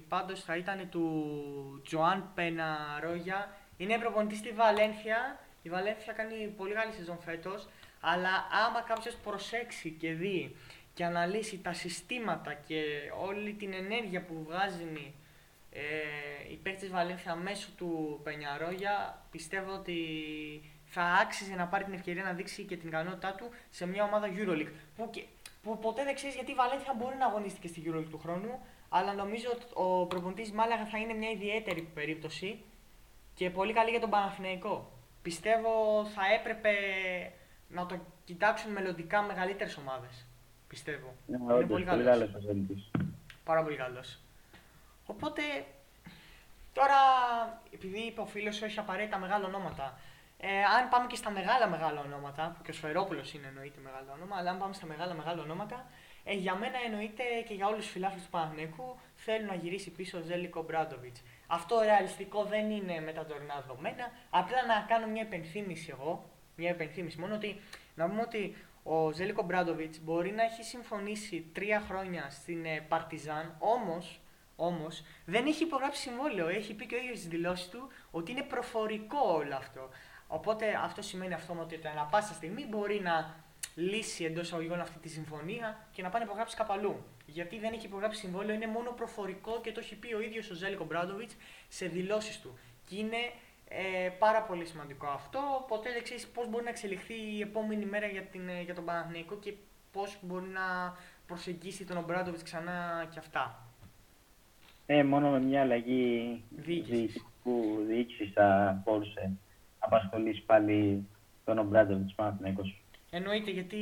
πάντως θα ήταν του Τζοάν Πεναρόγια. Είναι προπονητής στη Βαλένθια. Η Βαλένθια κάνει πολύ καλή σεζόν φέτος. Αλλά άμα κάποιος προσέξει και δει και αναλύσει τα συστήματα και όλη την ενέργεια που βγάζει ε, η παίκτη της Βαλένθια μέσω του Πενιαρόγια πιστεύω ότι θα άξιζε να πάρει την ευκαιρία να δείξει και την ικανότητά του σε μια ομάδα Euroleague. Που, και, που ποτέ δεν ξέρεις γιατί η Βαλένθια μπορεί να αγωνίστηκε στη Euroleague του χρόνου, αλλά νομίζω ότι ο προπονητής Μάλαγα θα είναι μια ιδιαίτερη περίπτωση και πολύ καλή για τον Παναθηναϊκό. Πιστεύω θα έπρεπε να το κοιτάξουν μελλοντικά μεγαλύτερες ομάδες. Πιστεύω. Ναι, είναι όντως, πολύ πολύ καλός. καλός προπονητής. Πάρα πολύ καλός. Οπότε, τώρα, επειδή είπε ο φίλος σου έχει απαραίτητα μεγάλα ονόματα, ε, αν πάμε και στα μεγάλα μεγάλα ονόματα, που και ο Σφερόπουλος είναι εννοείται μεγάλο όνομα, αλλά αν πάμε στα μεγάλα μεγάλα ονόματα, ε, για μένα εννοείται και για όλους τους φιλάθλους του Παναθηναϊκού θέλουν να γυρίσει πίσω ο Ζέλικο Μπράντοβιτς. Αυτό ρεαλιστικό δεν είναι με τα τωρινά δεδομένα. Απλά να κάνω μια υπενθύμηση εγώ, μια υπενθύμηση μόνο ότι να πούμε ότι ο Ζέλικο Μπράντοβιτς μπορεί να έχει συμφωνήσει τρία χρόνια στην ε, Παρτιζάν, όμως, όμως δεν έχει υπογράψει συμβόλαιο. Έχει πει και ο ίδιος στις δηλώσεις του ότι είναι προφορικό όλο αυτό. Οπότε αυτό σημαίνει αυτόματα ότι ανά πάσα στιγμή μπορεί να λύσει εντός εισαγωγικών αυτή τη συμφωνία και να πάει να υπογράψεις κάπου αλλού. Γιατί δεν έχει υπογράψει συμβόλαιο, είναι μόνο προφορικό και το έχει πει ο ίδιος ο Ζέλικο Μπράντοβιτς σε δηλώσεις του. Και είναι ε, πάρα πολύ σημαντικό αυτό. Ποτέ δεν ξέρεις πώς μπορεί να εξελιχθεί η επόμενη μέρα για, την, ε, για τον Παναθηναϊκό και πώς μπορεί να προσεγγίσει τον Μπράντοβιτς ξανά και αυτά. Ε, μόνο με μια αλλαγή Διοίκησης. διοικητικού διοίκησης θα μπορούσε να απασχολήσει πάλι τον Ομπράντοβιτς Παναθηναϊκός. Εννοείται γιατί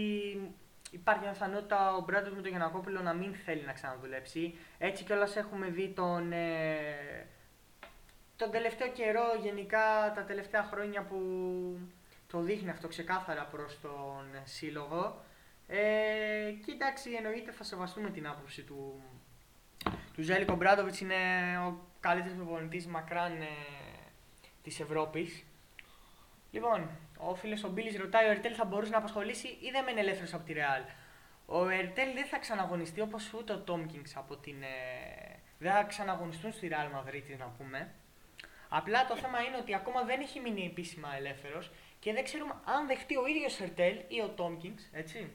υπάρχει μια πιθανότητα ο Μπράντοβιτ με τον Γιανακόπουλο να μην θέλει να ξαναδουλέψει. Έτσι κιόλας έχουμε δει τον, ε, τον τελευταίο καιρό, γενικά τα τελευταία χρόνια που το δείχνει αυτό ξεκάθαρα προς τον σύλλογο. Ε, και εντάξει, εννοείται θα σεβαστούμε την άποψη του, του Ζέλικο Μπράντοβιτς είναι ο καλύτερος προπονητής μακράν ε, της Ευρώπης. Λοιπόν, ο φίλος ο Μπίλης ρωτάει: Ο Ερτέλ θα μπορούσε να απασχολήσει ή δεν μένει ελεύθερος από τη Ρεάλ; Ο Ερτέλ δεν θα ξαναγωνιστεί όπως ούτε ο Τόμκινγκ από την. ε, δεν θα ξαναγωνιστούν στη Ρεάλ Μαδρίτη, να πούμε. Απλά το θέμα είναι ότι ακόμα δεν έχει μείνει επίσημα ελεύθερος και δεν ξέρουμε αν δεχτεί ο ίδιος Ερτέλ ή ο Τόμκινγκ, έτσι.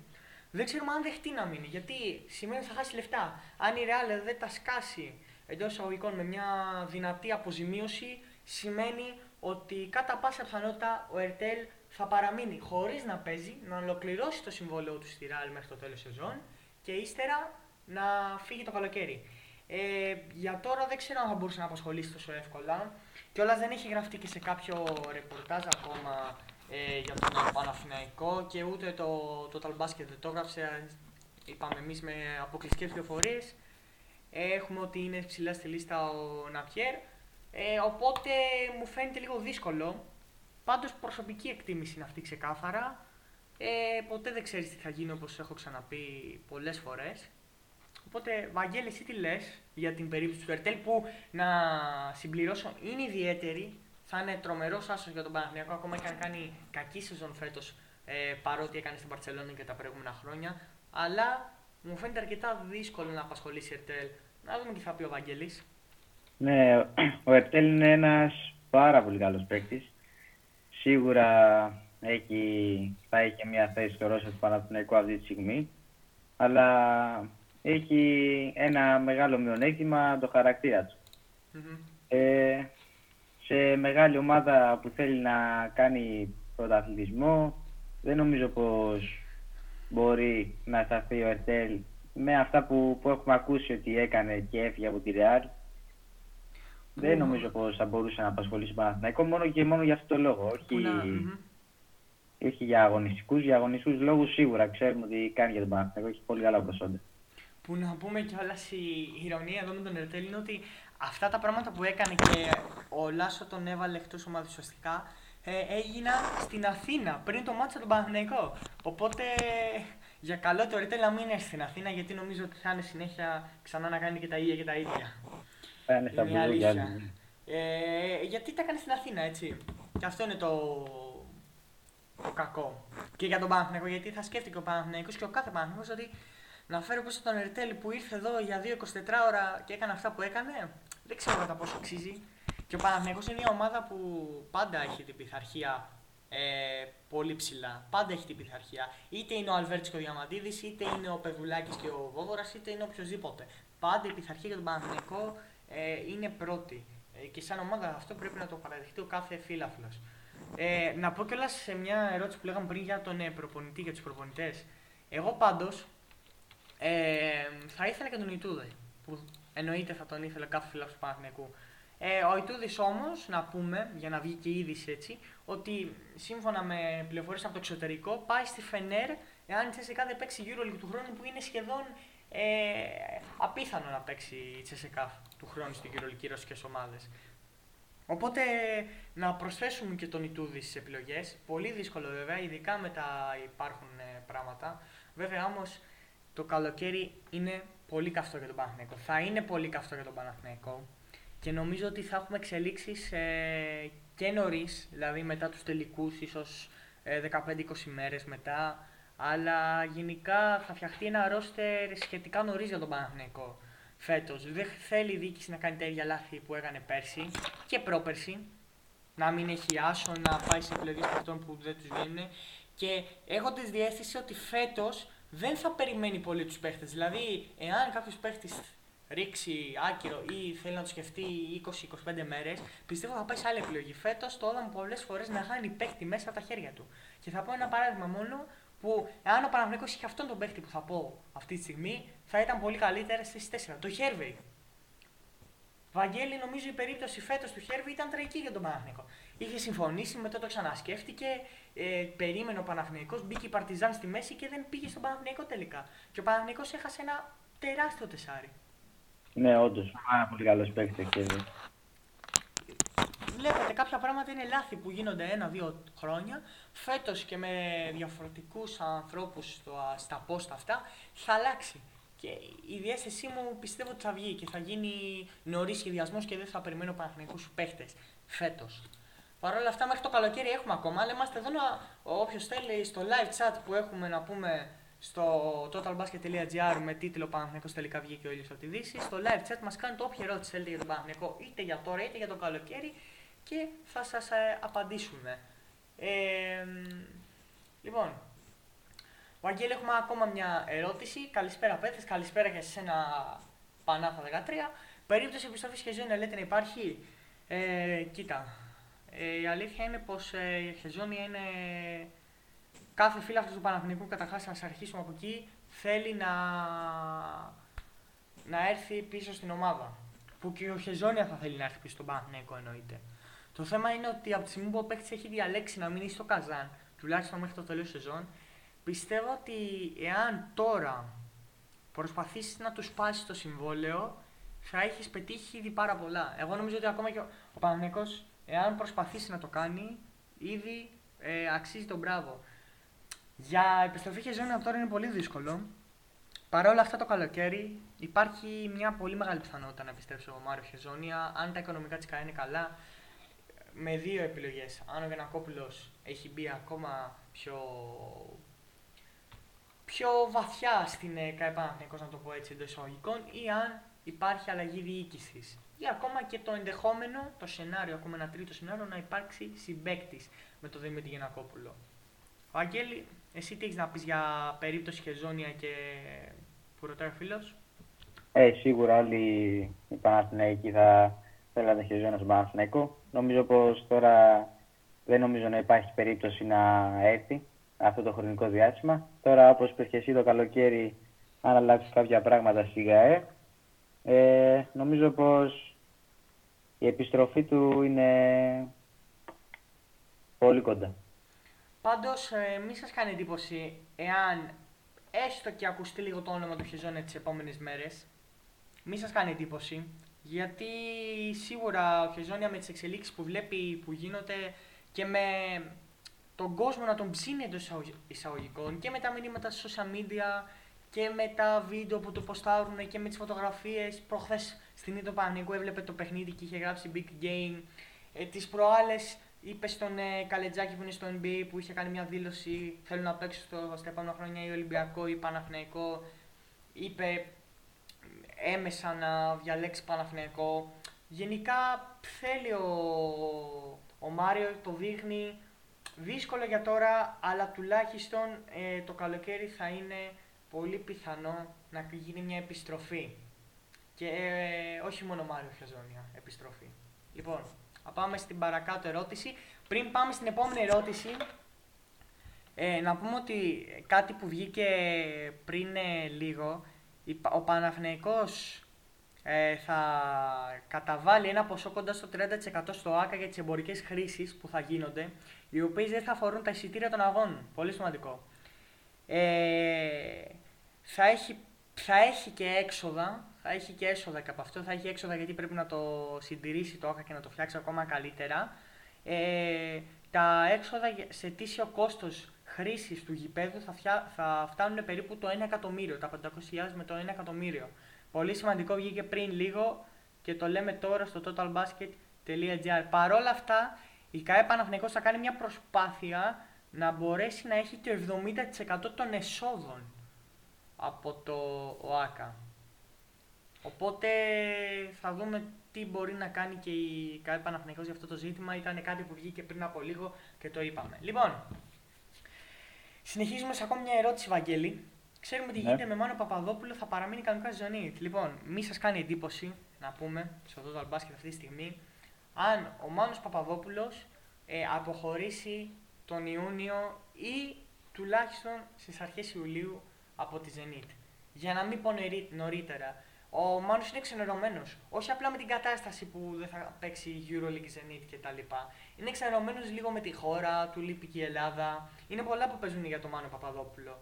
Δεν ξέρουμε αν δεχτεί να μείνει. Γιατί σημαίνει ότι θα χάσει λεφτά. Αν η Real δεν τα σκάσει εντός εισαγωγικών με μια δυνατή αποζημίωση, σημαίνει ότι κατά πάσα πιθανότητα ο Ερτέλ θα παραμείνει χωρίς να παίζει, να ολοκληρώσει το συμβόλαιό του στη Real μέχρι το τέλος σεζόν και ύστερα να φύγει το καλοκαίρι. Ε, για τώρα δεν ξέρω αν θα μπορούσε να απασχολήσει τόσο εύκολα. Κιόλας δεν έχει γραφτεί και σε κάποιο ρεπορτάζ ακόμα ε, για τον Παναθηναϊκό και ούτε το Total Basket δεν το έγραψε. Είπαμε εμείς με αποκλειστικές πληροφορίες. Έχουμε ότι είναι ψηλά στη λίστα ο Ναπιέρ. Ε, οπότε μου φαίνεται λίγο δύσκολο Πάντως προσωπική εκτίμηση είναι αυτή ξεκάθαρα. Ε, ποτέ δεν ξέρεις τι θα γίνει όπως έχω ξαναπεί πολλές φορές. Οπότε, Βαγγέλη, εσύ τι λες για την περίπτωση του Ερτέλ που να συμπληρώσω είναι ιδιαίτερη. Θα είναι τρομερός άσος για τον Παναθηναϊκό ακόμα και αν κάνει κακή σεζόν φέτος ε, παρότι έκανε στην Παρσελόνη και τα προηγούμενα χρόνια. Αλλά μου φαίνεται αρκετά δύσκολο να απασχολήσει η Ερτέλ. Να δούμε τι θα πει ο Βαγγέλης. Ναι, ο Ερτέλ είναι ένας πάρα πολύ καλός παίκτης. Σίγουρα έχει, θα έχει μια θέση στο Ρώσο του Παναθηναϊκού αυτή τη στιγμή. Αλλά έχει ένα μεγάλο μειονέκτημα το χαρακτήρα του. Μμμ. Ε, σε μεγάλη ομάδα που θέλει να κάνει πρωταθλητισμό δεν νομίζω πως μπορεί να σταθεί ο Ερτέλ με αυτά που, που έχουμε ακούσει ότι έκανε και έφυγε από τη Ρεάλ. Δεν νομίζω πως θα μπορούσε να απασχολήσει τον Παναθηναϊκό μόνο και μόνο για αυτό το λόγο. Που Όχι, να- μμμ. όχι για αγωνιστικούς, για αγωνιστικούς λόγους σίγουρα ξέρουμε ότι κάνει για τον Παναθηναϊκό, έχει πολύ καλά προσόντα. Που να πούμε κιόλας η ηρωνία εδώ με τον Ερτέλ είναι ότι αυτά τα πράγματα που έκανε και ο Λάσο τον έβαλε εκτός ομάδας ουσιαστικά ε, έγιναν στην Αθήνα πριν το μάτσο τον Παναθηναϊκό. Οπότε για καλό το Ερτέλ να μην έρθει στην Αθήνα γιατί νομίζω ότι θα είναι συνέχεια ξανά να κάνει και τα ίδια και τα ίδια. Θα είναι στα Είναι η μπουζούκια. αλήθεια. Ε, γιατί τα έκανε στην Αθήνα, έτσι. Και αυτό είναι το, το κακό. Και για τον Παναθηναϊκό, γιατί θα σκέφτηκε ο Παναθηναϊκός και ο κάθε Παναθηναϊκός ότι να φέρω πίσω τον Ερτέλ που ήρθε εδώ για 2-24 ώρα και έκανε αυτά που έκανε, δεν ξέρω κατά πόσο αξίζει. Και ο Παναθηναϊκός είναι μια ομάδα που πάντα έχει την πειθαρχία ε, πολύ ψηλά. Πάντα έχει την πειθαρχία. Είτε είναι ο Αλβέρτης και ο Διαμαντίδης, είτε είναι ο Πεδουλάκης και ο Βόδωρας, είτε είναι οποιοδήποτε. Πάντα η πειθαρχία για τον Παναθηναϊκό ε, είναι πρώτη. Ε, και σαν ομάδα αυτό πρέπει να το παραδεχτεί ο κάθε φίλαθλος. Ε, να πω κιόλας σε μια ερώτηση που λέγαμε πριν για τον ε, προπονητή, για τους προπονητές. Εγώ πάντως ε, θα ήθελα και τον Ιτούδη, που εννοείται θα τον ήθελε κάθε φίλος του Παναθηναϊκού. Ε, ο Ιτούδης όμως, να πούμε, για να βγει και η είδηση έτσι, ότι σύμφωνα με πληροφορίες από το εξωτερικό πάει στη Φενέρ εάν η CSKA δεν παίξει EuroLeague του χρόνου που είναι σχεδόν ε, απίθανο να παίξει η CSKA του χρόνου στην EuroLeague οι ρωσικές ομάδες. Οπότε να προσθέσουμε και τον Ιτούδη στις επιλογές. Πολύ δύσκολο βέβαια, ειδικά με τα υπάρχουν ε, πράγματα. Βέβαια όμως το καλοκαίρι είναι πολύ καυτό για τον Παναθηναϊκό. Θα είναι πολύ καυτό για τον Παναθηναϊκό. Και νομίζω ότι θα έχουμε εξελίξεις ε, και νωρίς, δηλαδή μετά τους τελικούς, ίσως ε, 15-20 μέρες μετά. Αλλά γενικά θα φτιαχτεί ένα ρόστερ σχετικά νωρίς για τον Παναθηναϊκό φέτος. Δεν θέλει η διοίκηση να κάνει τα ίδια λάθη που έκανε πέρσι και πρόπερσι. Να μην έχει άσο, να πάει σε επιλογές παιχτών που δεν τους βγαίνουν. Και έχω τη διέστηση ότι φέτος δεν θα περιμένει πολύ τους παίχτες. Δηλαδή, εάν κάποιος παίχτης ρίξει άκυρο ή θέλει να το σκεφτεί 20-25 μέρες, πιστεύω θα πάει σε άλλη επιλογή. Φέτος το είδαμε πολλές φορές να χάνει παίχτη μέσα από τα χέρια του. Και θα πω ένα παράδειγμα μόνο που εάν ο Παναγενικός είχε αυτόν τον παίχτη που θα πω αυτή τη στιγμή, θα ήταν πολύ καλύτερα στις 4. Το Χέρβεϊ. Βαγγέλη, νομίζω η περίπτωση φέτος του Χέρβι ήταν τραγική για τον Παναθηναϊκό. Είχε συμφωνήσει, μετά το ξανασκέφτηκε, ε, περίμενε ο Παναθηναϊκός, μπήκε η Παρτιζάν στη μέση και δεν πήγε στον Παναθηναϊκό τελικά. Και ο Παναθηναϊκός έχασε ένα τεράστιο τεσάρι. Ναι, όντως. Πάρα πολύ καλός παίκτης και Βλέπετε, κάποια πράγματα είναι λάθη που γίνονται ένα-δύο χρόνια. Φέτος και με διαφορετικούς ανθρώπους στα πόστα αυτά θα αλλάξει. Και η διέστησή μου πιστεύω ότι θα βγει και θα γίνει νωρίς σχεδιασμός και δεν θα περιμένω Παναθηναϊκούς παίχτες φέτος. Παρ' όλα αυτά, μέχρι το καλοκαίρι έχουμε ακόμα, αλλά είμαστε εδώ να. Όποιος θέλει στο live chat που έχουμε να πούμε στο totalbasket.gr με τίτλο Παναθηναϊκός τελικά βγήκε ο ήλιος από τη Δύση. Στο live chat μας κάνετε όποια ερώτηση θέλετε για τον Παναθηναϊκό, είτε για τώρα είτε για το καλοκαίρι και θα σας ε, απαντήσουμε. Ε, λοιπόν, Βαγγέλη, έχουμε ακόμα μια ερώτηση. Καλησπέρα, Πέτρες. Καλησπέρα και σε σένα, Πανάθα 13. Περίπτωση επιστροφής Χεζόνια λέτε να υπάρχει; Ε, κοίτα, ε, η αλήθεια είναι πως ε, η Χεζόνια είναι... Κάθε φύλαθλος του Παναθηναϊκού, καταρχάς, να σας αρχίσουμε από εκεί, θέλει να... να έρθει πίσω στην ομάδα. Που και ο Χεζόνια θα θέλει να έρθει πίσω στον Παναθηναϊκό εννοείται. Το θέμα είναι ότι από τη στιγμή που ο παίκτης έχει διαλέξει να μείνει στο Καζάν, τουλάχιστον μέχρι το τέλος σεζόν, πιστεύω ότι εάν τώρα προσπαθήσει να τους σπάσει το συμβόλαιο, θα έχεις πετύχει ήδη πάρα πολλά. Εγώ νομίζω ότι ακόμα και ο Παναγενικός, εάν προσπαθήσει να το κάνει, ήδη ε, αξίζει τον μπράβο. Για επιστροφή χεζόνια τώρα είναι πολύ δύσκολο. Παρ' όλα αυτά το καλοκαίρι υπάρχει μια πολύ μεγάλη πιθανότητα να επιστρέψει ο Μάριο Χεζόνια. Αν τα οικονομικά της είναι καλά, με δύο επιλογές. Αν ο Γιανακόπουλος έχει μπει ακόμα πιο, πιο βαθιά στην ε, ΚΑΕ να το πω έτσι εντός εισαγωγικών, ή αν υπάρχει αλλαγή διοίκησης. Ή ακόμα και το ενδεχόμενο, το σενάριο, ακόμα ένα τρίτο σενάριο, να υπάρξει συμπέκτη με το Δημήτρη Γιανακόπουλο. Ο Αγγέλη, εσύ τι έχεις να πεις για περίπτωση Χεζόνια και που ρωτάει ο φίλος; Ε, σίγουρα όλοι οι Παναθηναϊκοί θα θέλανε Χεζόνια στον Παναθηναϊκό. Νομίζω πως τώρα δεν νομίζω να υπάρχει περίπτωση να έρθει αυτό το χρονικό διάστημα. Τώρα, όπως είπες και εσύ το καλοκαίρι, αν αλλάξεις κάποια πράγματα στη ΓΑΕ, ε, νομίζω πως η επιστροφή του είναι πολύ κοντά. Πάντως, ε, μη σας κάνει εντύπωση εάν έστω και ακουστεί λίγο το όνομα του Χεζόνε τις επόμενες μέρες, μη σας κάνει εντύπωση, γιατί σίγουρα ο Χεζόνια με τις εξελίξεις που βλέπει που γίνονται και με τον κόσμο να τον ψήνει εντός εισαγωγικών και με τα μηνύματα στα social media και με τα βίντεο που το ποστάρουν και με τις φωτογραφίες. Προχθές στην Ήτο Παναγικού έβλεπε το παιχνίδι και είχε γράψει Big Game. Ε, τις προάλλες είπε στον ε, Καλετζάκη που είναι στο NBA που είχε κάνει μια δήλωση θέλω να παίξω στο, στα επόμενα χρόνια ή Ολυμπιακό ή Παναθηναϊκό. Είπε έμεσα να διαλέξει Παναθηναϊκό. Γενικά θέλει ο, ο Μάριο, το δείχνει. Δύσκολο για τώρα, αλλά τουλάχιστον ε, το καλοκαίρι θα είναι πολύ πιθανό να γίνει μια επιστροφή. Και ε, όχι μόνο Μάριο Χαζόνια, επιστροφή. Λοιπόν, θα πάμε στην παρακάτω ερώτηση. Πριν πάμε στην επόμενη ερώτηση, ε, να πούμε ότι κάτι που βγήκε πριν ε, λίγο, ο Παναθηναϊκός ε, θα καταβάλει ένα ποσό κοντά στο 30% στο ΆΚΑ για τις εμπορικές χρήσεις που θα γίνονται, οι οποίες δεν θα αφορούν τα εισιτήρια των αγώνων. Πολύ σημαντικό. Ε, θα, έχει, θα έχει και έξοδα, θα έχει και έσοδα και από αυτό, θα έχει έξοδα γιατί πρέπει να το συντηρήσει το ΆΚΑ και να το φτιάξει ακόμα καλύτερα. Ε, τα έξοδα σε τίσιο κόστος χρήσης του γηπέδου θα, φιά, θα φτάνουν περίπου το 1 εκατομμύριο, τα 500.000 με το 1 εκατομμύριο. Πολύ σημαντικό βγήκε πριν λίγο και το λέμε τώρα στο totalbasket.gr. Παρ' όλα αυτά, η ΚΑΕ Παναθηναϊκός θα κάνει μια προσπάθεια να μπορέσει να έχει το 70% των εσόδων από το ΟΑΚΑ. Οπότε θα δούμε τι μπορεί να κάνει και η ΚΑΕ Παναθηναϊκός για αυτό το ζήτημα. Ήταν κάτι που βγήκε πριν από λίγο και το είπαμε. Λοιπόν, συνεχίζουμε σε ακόμη μια ερώτηση, Βαγγέλη. Ξέρουμε τι ναι. γίνεται με Μάνο Παπαδόπουλο, θα παραμείνει κανονικά ζωή. Λοιπόν, μη σας κάνει εντύπωση να πούμε στο Total Basket αυτή τη στιγμή αν ο Μάνος Παπαδόπουλος ε, αποχωρήσει τον Ιούνιο ή τουλάχιστον στις αρχές Ιουλίου από τη Zenit. Για να μην πω νωρίτερα. Ο Μάνος είναι ξενερωμένο. Όχι απλά με την κατάσταση που δεν θα παίξει η Euroleague Zenit κτλ. Είναι ξενερωμένο λίγο με τη χώρα, του λείπει και η Ελλάδα. Είναι πολλά που παίζουν για τον Μάνο Παπαδόπουλο.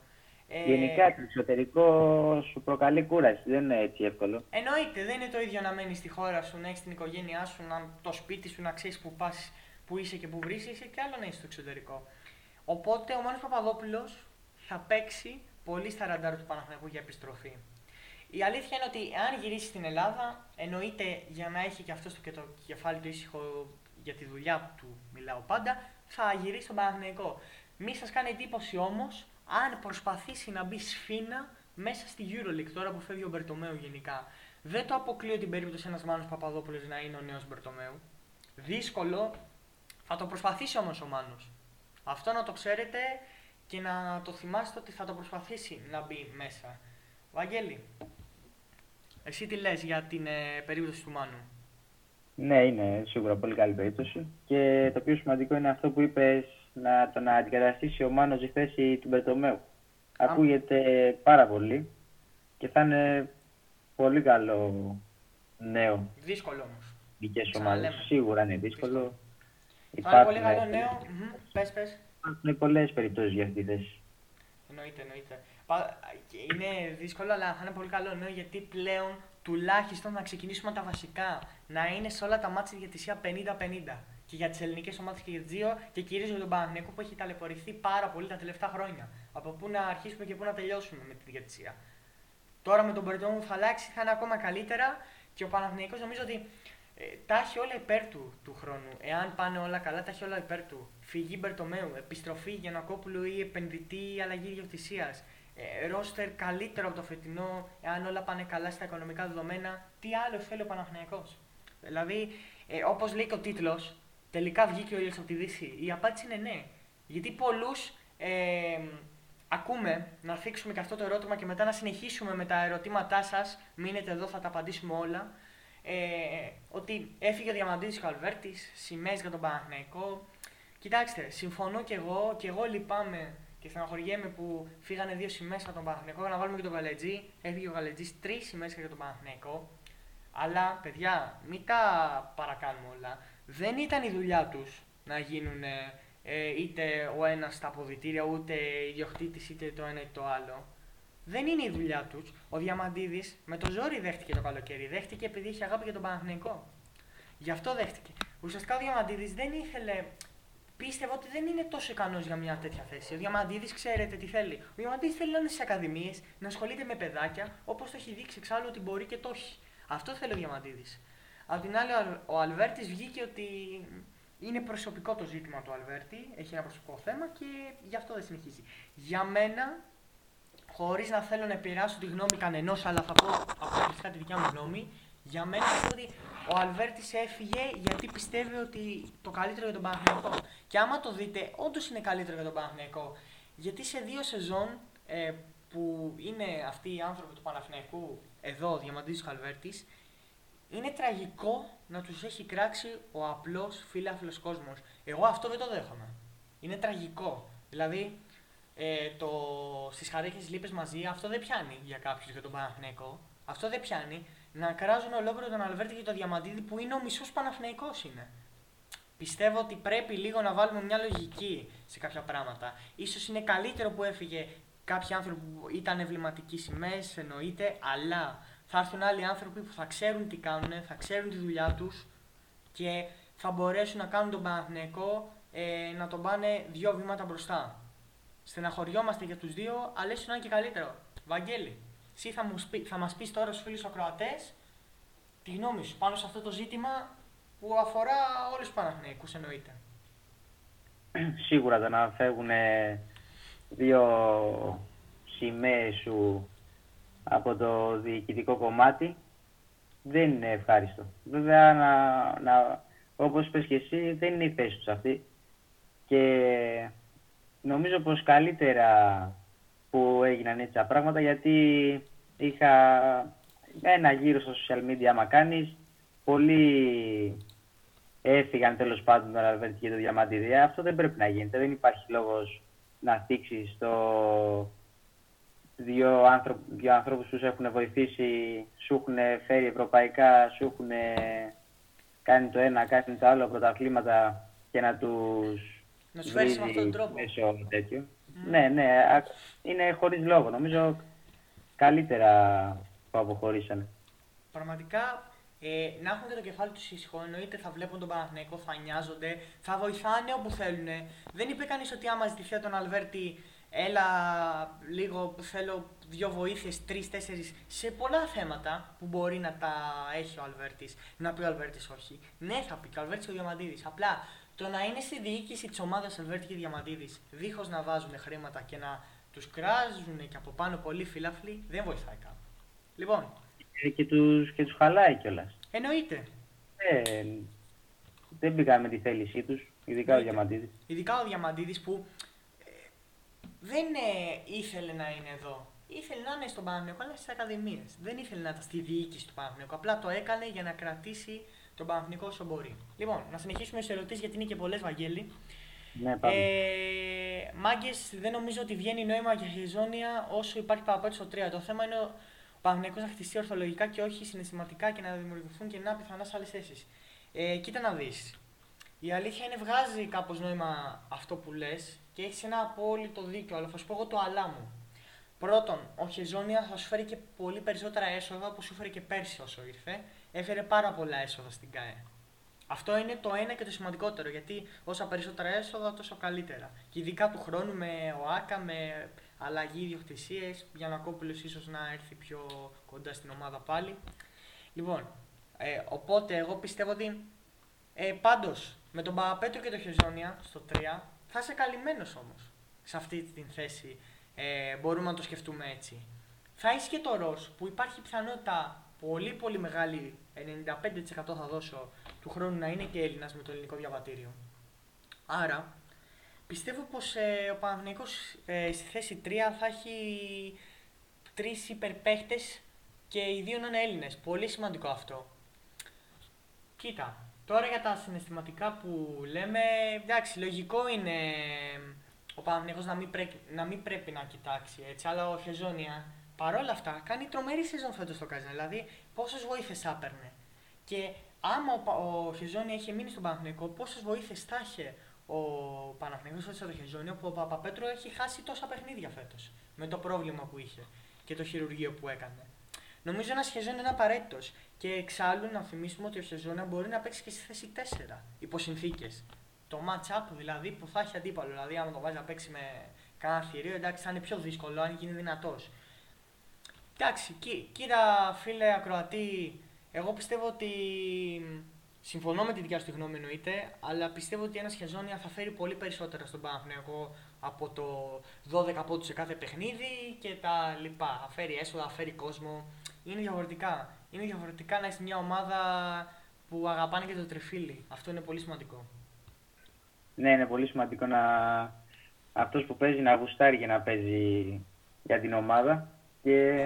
Ε, Γενικά το εξωτερικό σου προκαλεί κούραση, δεν είναι έτσι εύκολο. Εννοείται, δεν είναι το ίδιο να μένεις στη χώρα σου, να έχεις την οικογένειά σου, να, το σπίτι σου, να ξέρεις που πας, που είσαι και που βρίσκεσαι, και άλλο να είσαι στο εξωτερικό. Οπότε ο Μάνος Παπαδόπουλος θα παίξει πολύ στα ραντάρ του Παναθηναϊκού για επιστροφή. Η αλήθεια είναι ότι αν γυρίσει στην Ελλάδα, εννοείται για να έχει και αυτός και το κεφάλι του ήσυχο για τη δουλειά του, μιλάω πάντα, θα γυρίσει στον Παναθηναϊκό. Μη σας κάνει εντύπωση όμως αν προσπαθήσει να μπει σφίνα μέσα στη Euroleague τώρα που φεύγει ο Μπερτομέου γενικά. Δεν το αποκλείω την περίπτωση ένας Μάνος Παπαδόπουλος να είναι ο νέος Μπερτομέου. Δύσκολο, θα το προσπαθήσει όμως ο Μάνος. Αυτό να το ξέρετε και να το θυμάστε ότι θα το προσπαθήσει να μπει μέσα. Βαγγέλη, εσύ τι λες για την ε, περίπτωση του Μάνου; Ναι, είναι σίγουρα πολύ καλή περίπτωση. Και το πιο σημαντικό είναι αυτό που είπες να τον αντικαταστήσει ο Μάνος στη θέση του Μπερτομέου. Ακούγεται πάρα πολύ και θα είναι πολύ καλό νέο. Δύσκολο όμως. Δικές ομάδες. Σίγουρα είναι δύσκολο. δύσκολο. Θα είναι πολύ καλό νέο. Πες, πες. Υπάρχουν πολλές περιπτώσεις για αυτή τη θέση. Εννοείται, εννοείται. Είναι δύσκολο, αλλά θα είναι πολύ καλό νέο γιατί πλέον τουλάχιστον να ξεκινήσουμε τα βασικά. Να είναι σε όλα τα μάτια για τη 50 50-50. Και για τις ελληνικές ομάδες και για τις δύο και κυρίως για τον Παναθηναϊκό που έχει ταλαιπωρηθεί πάρα πολύ τα τελευταία χρόνια. Από πού να αρχίσουμε και πού να τελειώσουμε με τη διατησία. Τώρα με τον Μπερτόμου που θα αλλάξει θα είναι ακόμα καλύτερα και ο Παναθηναϊκός νομίζω ότι ε, τα έχει όλα υπέρ του του χρόνου. Εάν πάνε όλα καλά, τα έχει όλα υπέρ του. Φυγή Μπερτομέου, επιστροφή Γιανακόπουλου ή επενδυτή ή αλλαγή ιδιοκτησία. Ε, ρόστερ καλύτερο από το φετινό, εάν όλα πάνε καλά στα οικονομικά δεδομένα. Τι άλλο θέλει ο Παναθηναϊκός; Δηλαδή, ε, όπως λέει και ο τίτλος, τελικά βγήκε ο ήλιος από τη Δύση. Η απάντηση είναι ναι. Γιατί πολλούς ε, ακούμε να θίξουμε και αυτό το ερώτημα και μετά να συνεχίσουμε με τα ερωτήματά σας. Μείνετε εδώ, θα τα απαντήσουμε όλα ε, ότι έφυγε ο Διαμαντίδης και ο Αλβέρτης, σημαίες για τον Παναθηναϊκό. Κοιτάξτε, συμφωνώ και εγώ και εγώ λυπάμαι και στεναχωριέμαι που φύγανε δύο σημαίες από τον Παναθηναϊκό για να βάλουμε και τον Γαλετζή. Έφυγε ο Γαλετζής τρεις σημαίες για τον Παναθηναϊκό. Αλλά, παιδιά, μην τα παρακάνουμε όλα. Δεν ήταν η δουλειά τους να γίνουν ε, είτε ο ένας στα αποδητήρια, ούτε ιδιοκτήτης, είτε το ένα είτε το άλλο δεν είναι η δουλειά τους. Ο Διαμαντίδης με το ζόρι δέχτηκε το καλοκαίρι. Δέχτηκε επειδή είχε αγάπη για τον Παναθηναϊκό. Γι' αυτό δέχτηκε. Ουσιαστικά ο Διαμαντίδης δεν ήθελε. Πίστευε ότι δεν είναι τόσο ικανός για μια τέτοια θέση. Ο Διαμαντίδης ξέρετε τι θέλει. Ο Διαμαντίδης θέλει να είναι στι ακαδημίες, να ασχολείται με παιδάκια, όπως το έχει δείξει εξάλλου ότι μπορεί και το έχει. Αυτό θέλει ο Διαμαντίδης. Απ' την άλλη, ο Αλβέρτης βγήκε ότι είναι προσωπικό το ζήτημα του Αλβέρτη, έχει ένα προσωπικό θέμα και γι' αυτό δεν συνεχίζει. Για μένα, χωρίς να θέλω να επηρεάσω τη γνώμη κανενός, αλλά θα πω αποκλειστικά τη δικιά μου γνώμη. Για μένα είναι ότι ο Αλβέρτης έφυγε γιατί πιστεύει ότι το καλύτερο για τον Παναθηναϊκό. Και άμα το δείτε, όντως είναι καλύτερο για τον Παναθηναϊκό. Γιατί σε δύο σεζόν ε, που είναι αυτοί οι άνθρωποι του Παναθηναϊκού, εδώ, ο Διαμαντής ο Αλβέρτης, είναι τραγικό να τους έχει κράξει ο απλός φίλαθλος κόσμος. Εγώ αυτό δεν το δέχομαι. Είναι τραγικό. Δηλαδή, ε, το, στις χαρίχες λίπες μαζί, αυτό δεν πιάνει για κάποιους για τον Παναθηναϊκό. Αυτό δεν πιάνει. Να κράζουν ολόκληρο τον Αλβέρτη και τον Διαμαντίδη που είναι ο μισός Παναθηναϊκός είναι. Πιστεύω ότι πρέπει λίγο να βάλουμε μια λογική σε κάποια πράγματα. Ίσως είναι καλύτερο που έφυγε κάποιοι άνθρωποι που ήταν εμβληματικοί σημαίες, εννοείται, αλλά θα έρθουν άλλοι άνθρωποι που θα ξέρουν τι κάνουν, θα ξέρουν τη δουλειά τους και θα μπορέσουν να κάνουν τον Παναθηναϊκό ε, να τον πάνε δύο βήματα μπροστά. Στεναχωριόμαστε για τους δύο, αλλά ίσως να είναι και καλύτερο. Βαγγέλη, εσύ θα, μου σπί, θα μας πεις τώρα στους φίλους ακροατές τη γνώμη σου πάνω σε αυτό το ζήτημα που αφορά όλους τους Παναθηναϊκούς εννοείται. Σίγουρα το να φεύγουν δύο σημαίες σου από το διοικητικό κομμάτι δεν είναι ευχάριστο. Βέβαια, να, να, όπως είπες και εσύ, δεν είναι η θέση τους αυτή. Και νομίζω πως καλύτερα που έγιναν έτσι τα πράγματα γιατί είχα ένα γύρο στα social media άμα κάνεις πολλοί έφυγαν τέλος πάντων τον Αλβέρτη και το Διαμαντίδη αυτό δεν πρέπει να γίνεται δεν υπάρχει λόγος να θίξεις το δύο, άνθρω... δύο ανθρώπους που σου έχουν βοηθήσει σου έχουν φέρει ευρωπαϊκά σου έχουν κάνει το ένα κάνει το άλλο πρωταθλήματα και να τους να σου φέρει με αυτόν τον τρόπο. Μέσω τέτοιο. Ναι, ναι, είναι χωρίς λόγο. Νομίζω καλύτερα που αποχωρήσανε. Πραγματικά ε, να έχουν και το κεφάλι τους ήσυχο, εννοείται θα βλέπουν τον Παναθηναϊκό, θα νοιάζονται, θα βοηθάνε όπου θέλουν. Δεν είπε κανείς ότι άμα ζητηθεί τον Αλβέρτη, έλα λίγο, θέλω δύο βοήθειες, τρει-τέσσερι σε πολλά θέματα που μπορεί να τα έχει ο Αλβέρτης. Να πει ο Αλβέρτης όχι. Ναι, θα πει και ο Αλβέρτης ο Διαμαντίδης. Απλά το να είναι στη διοίκηση της ομάδας Ελβέρτη και Διαμαντίδης, δίχως να βάζουν χρήματα και να τους κράζουν και από πάνω πολύ φύλαφλοι, δεν βοηθάει κάπου. Λοιπόν. Και τους και τους χαλάει κιόλας. Εννοείται. Ε, δεν πήγαμε τη θέλησή τους, ειδικά ο Διαμαντίδης. Ειδικά ο Διαμαντίδης που ε, δεν ε, ήθελε να είναι εδώ. Ήθελε να είναι στον Παναγενικό, αλλά στις ακαδημίες. Δεν ήθελε να ήταν στη διοίκηση του Παναγενικού. Απλά το έκανε για να κρατήσει τον Παναθηνικό όσο μπορεί. Λοιπόν, να συνεχίσουμε σε ερωτήσεις γιατί είναι και πολλές, Βαγγέλη. Ναι, πάμε. Ε, Μάγκες, δεν νομίζω ότι βγαίνει νόημα για χεζόνια όσο υπάρχει παραπάνω στο 3. Το θέμα είναι ο Παναθηνικό να χτιστεί ορθολογικά και όχι συναισθηματικά και να δημιουργηθούν και να πιθανά σε άλλες θέσεις. Ε, κοίτα να δεις. Η αλήθεια είναι βγάζει κάπως νόημα αυτό που λες και έχεις ένα απόλυτο δίκιο, αλλά θα σου πω εγώ το αλά μου. Πρώτον, ο Χεζόνια θα σου φέρει και πολύ περισσότερα έσοδα όπως σου φέρει και πέρσι όσο ήρθε έφερε πάρα πολλά έσοδα στην ΚΑΕ. Αυτό είναι το ένα και το σημαντικότερο, γιατί όσα περισσότερα έσοδα, τόσο καλύτερα. Και ειδικά του χρόνου με ΟΑΚΑ, με αλλαγή ιδιοκτησίες, για να κόπουλο ίσως να έρθει πιο κοντά στην ομάδα πάλι. Λοιπόν, ε, οπότε εγώ πιστεύω ότι ε, πάντως με τον Παπαπέτρο και τον Χεζόνια στο 3 θα είσαι καλυμμένος όμως σε αυτή την θέση. Ε, μπορούμε να το σκεφτούμε έτσι. Θα είσαι και το Ρο που υπάρχει πιθανότητα πολύ πολύ μεγάλη, 95% θα δώσω του χρόνου να είναι και Έλληνας με το ελληνικό διαβατήριο. Άρα πιστεύω πως ε, ο Παναθηναϊκός ε, στη θέση 3 θα έχει τρεις υπερπαίχτες και οι δύο να είναι Έλληνες. Πολύ σημαντικό αυτό. Κοίτα, τώρα για τα συναισθηματικά που λέμε, εντάξει, λογικό είναι ο Παναθηναϊκός να μην, πρέπει, να μην πρέπει να κοιτάξει έτσι, αλλά ο Χεζόνια παρόλα αυτά κάνει τρομερή σεζόν φέτος στο Καζάν. Δηλαδή, πόσες βοήθειες άπαιρνε. Και άμα ο, ο Χεζόνια είχε μείνει στον Παναθηναϊκό, πόσες βοήθειες θα είχε ο Παναθηναϊκός στο Χεζόνια, που ο Παπαπέτρο έχει χάσει τόσα παιχνίδια φέτος με το πρόβλημα που είχε και το χειρουργείο που έκανε. Νομίζω ένας Χεζόνια είναι απαραίτητος. Και εξάλλου να θυμίσουμε ότι ο Χεζόνια μπορεί να παίξει και στη θέση 4 υπό συνθήκες. Το match-up δηλαδή που θα έχει αντίπαλο. Δηλαδή, άμα το βάζει να παίξει με κανένα θηρίο, εντάξει, θα είναι πιο δύσκολο αν γίνει δυνατός. Εντάξει, κοί, κοίτα φίλε Ακροατή, εγώ πιστεύω ότι συμφωνώ με τη δικιά σου γνώμη εννοείται, αλλά πιστεύω ότι ένας Χεζόνια θα φέρει πολύ περισσότερα στον Παναθηναϊκό από το 12 πόντους σε κάθε παιχνίδι και τα λοιπά. Θα φέρει έσοδα, θα φέρει κόσμο. Είναι διαφορετικά. Είναι διαφορετικά να έχει μια ομάδα που αγαπάνε και το τριφύλι. Αυτό είναι πολύ σημαντικό. Ναι, είναι πολύ σημαντικό να αυτός που παίζει να γουστάρει και να παίζει για την ομάδα. Και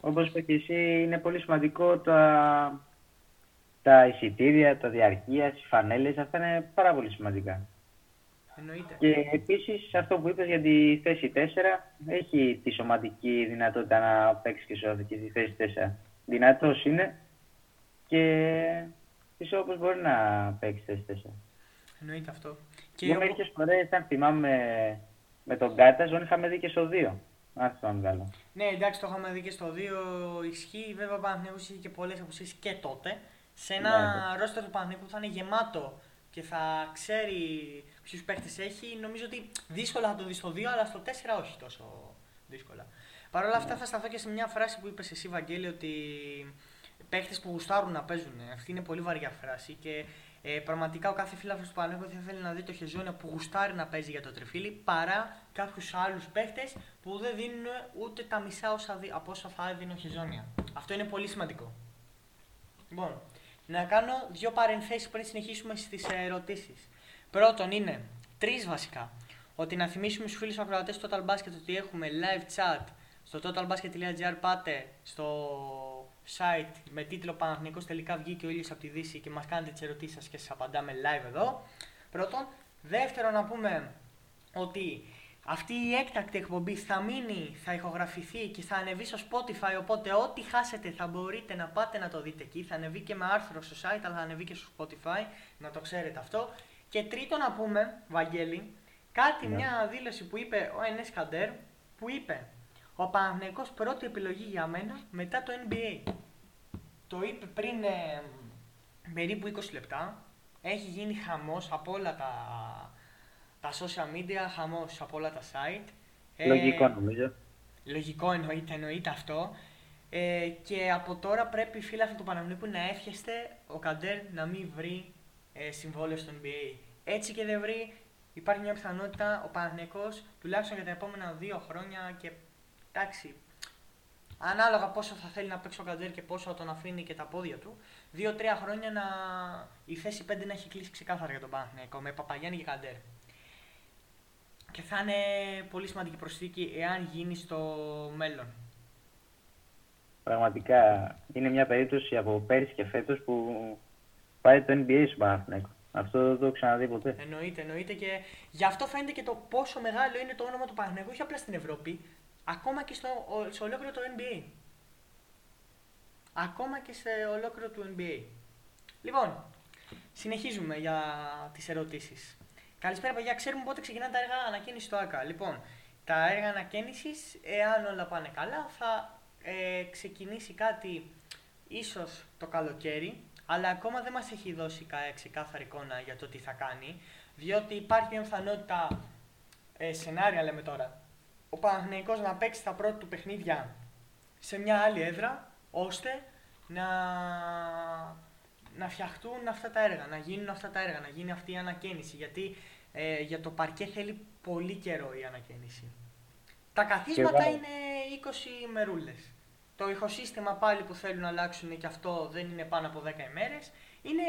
όπως είπε και εσύ, είναι πολύ σημαντικό τα, τα εισιτήρια, τα διαρκεία, οι φανέλες, αυτά είναι πάρα πολύ σημαντικά. Εννοείται. Και επίσης αυτό που είπες για τη θέση 4, έχει τη σωματική δυνατότητα να παίξει και σε τη θέση 4. Δυνατός είναι και πιστεύω όπως μπορεί να παίξει θέση 4. Εννοείται αυτό. Και εγώ μερικές φορές, αν θυμάμαι, με τον Κάτα, ζώνη είχαμε δει και στο 2. Αν θυμάμαι καλά. Ναι, εντάξει, το είχαμε δει και στο 2. Ισχύει, βέβαια, ο Παναθηναϊκός είχε και πολλές αποσύσεις και τότε. Σε ένα ναι, ρόστερ του Παναθηναϊκού που θα είναι γεμάτο και θα ξέρει ποιους παίχτες έχει, νομίζω ότι δύσκολα θα το δεις στο 2, αλλά στο 4 όχι τόσο δύσκολα. Παρ' όλα αυτά, θα σταθώ και σε μια φράση που είπες εσύ, Βαγγέλη, ότι παίχτες που γουστάρουν να παίζουν. Αυτή είναι πολύ βαριά φράση και ε, πραγματικά ο κάθε φίλαθρο του Παναγιώτη θα θέλει να δει το Χεζόνια που γουστάρει να παίζει για το τριφύλι παρά κάποιους άλλους παίχτες που δεν δίνουν ούτε τα μισά όσα δι, από όσα θα έδινε ο Χεζόνια. Αυτό είναι πολύ σημαντικό. Λοιπόν, να κάνω δύο παρενθέσεις πριν συνεχίσουμε στις ερωτήσεις. Πρώτον είναι τρεις βασικά. Ότι να θυμίσουμε στους φίλους ακροατές του Total Basket ότι έχουμε live chat στο totalbasket.gr. Πάτε στο site με τίτλο Παναθηνικός τελικά βγήκε ο ήλιος από τη Δύση και μας κάνετε τις ερωτήσεις σας και σας απαντάμε live εδώ. Πρώτον. Δεύτερον να πούμε ότι αυτή η έκτακτη εκπομπή θα μείνει, θα ηχογραφηθεί και θα ανεβεί στο Spotify, οπότε ό,τι χάσετε θα μπορείτε να πάτε να το δείτε εκεί. Θα ανεβεί και με άρθρο στο site, αλλά θα ανεβεί και στο Spotify, να το ξέρετε αυτό. Και τρίτον να πούμε, Βαγγέλη, κάτι, ναι. μια δήλωση που είπε ο Ενές Καντέρ, που είπε ο Παναθηναϊκός πρώτη επιλογή για μένα μετά το NBA. Το είπε πριν ε, περίπου 20 λεπτά. Έχει γίνει χαμός από όλα τα, τα social media, χαμός από όλα τα site. Ε, λογικό νομίζω. Λογικό εννοείται, εννοείται αυτό. Ε, και από τώρα πρέπει οι φίλοι του Παναθηναϊκού να εύχεστε ο Καντέρ να μην βρει ε, συμβόλαιο στο NBA. Έτσι και δεν βρει, υπάρχει μια πιθανότητα ο Παναθηναϊκός τουλάχιστον για τα επόμενα δύο χρόνια και εντάξει, ανάλογα πόσο θα θέλει να παίξει ο Καντέρ και πόσο θα τον αφήνει και τα πόδια του, δύο-τρία χρόνια να... η θέση 5 να έχει κλείσει ξεκάθαρα για τον Παναθηναϊκό με Παπαγιάννη και Καντέρ. Και θα είναι πολύ σημαντική προσθήκη εάν γίνει στο μέλλον. Πραγματικά είναι μια περίπτωση από πέρυσι και φέτος που πάει το NBA στον Παναθηναϊκό. Αυτό δεν το έχω ξαναδεί ποτέ. Εννοείται, εννοείται και γι' αυτό φαίνεται και το πόσο μεγάλο είναι το όνομα του Παναθηναϊκού, όχι απλά στην Ευρώπη, ακόμα και στο, σε ολόκληρο το NBA. Ακόμα και σε ολόκληρο το NBA. Λοιπόν, συνεχίζουμε για τις ερωτήσεις. Καλησπέρα παιδιά, ξέρουμε πότε ξεκινάνε τα έργα ανακαίνιση στο ΑΚΑ. Λοιπόν, τα έργα ανακαίνισης, εάν όλα πάνε καλά, θα ε, ξεκινήσει κάτι ίσως το καλοκαίρι, αλλά ακόμα δεν μας έχει δώσει κα- ξεκάθαρη εικόνα για το τι θα κάνει, διότι υπάρχει μια πιθανότητα, ε, σενάρια λέμε τώρα, ο Παναθηναϊκός να παίξει τα πρώτα του παιχνίδια σε μια άλλη έδρα, ώστε να, να φτιαχτούν αυτά τα έργα, να γίνουν αυτά τα έργα, να γίνει αυτή η ανακαίνιση. Γιατί ε, για το παρκέ θέλει πολύ καιρό η ανακαίνιση. Τα καθίσματα εγώ- είναι 20 ημερούλες. Το ηχοσύστημα πάλι που θέλουν να αλλάξουν και αυτό δεν είναι πάνω από 10 ημέρες. Είναι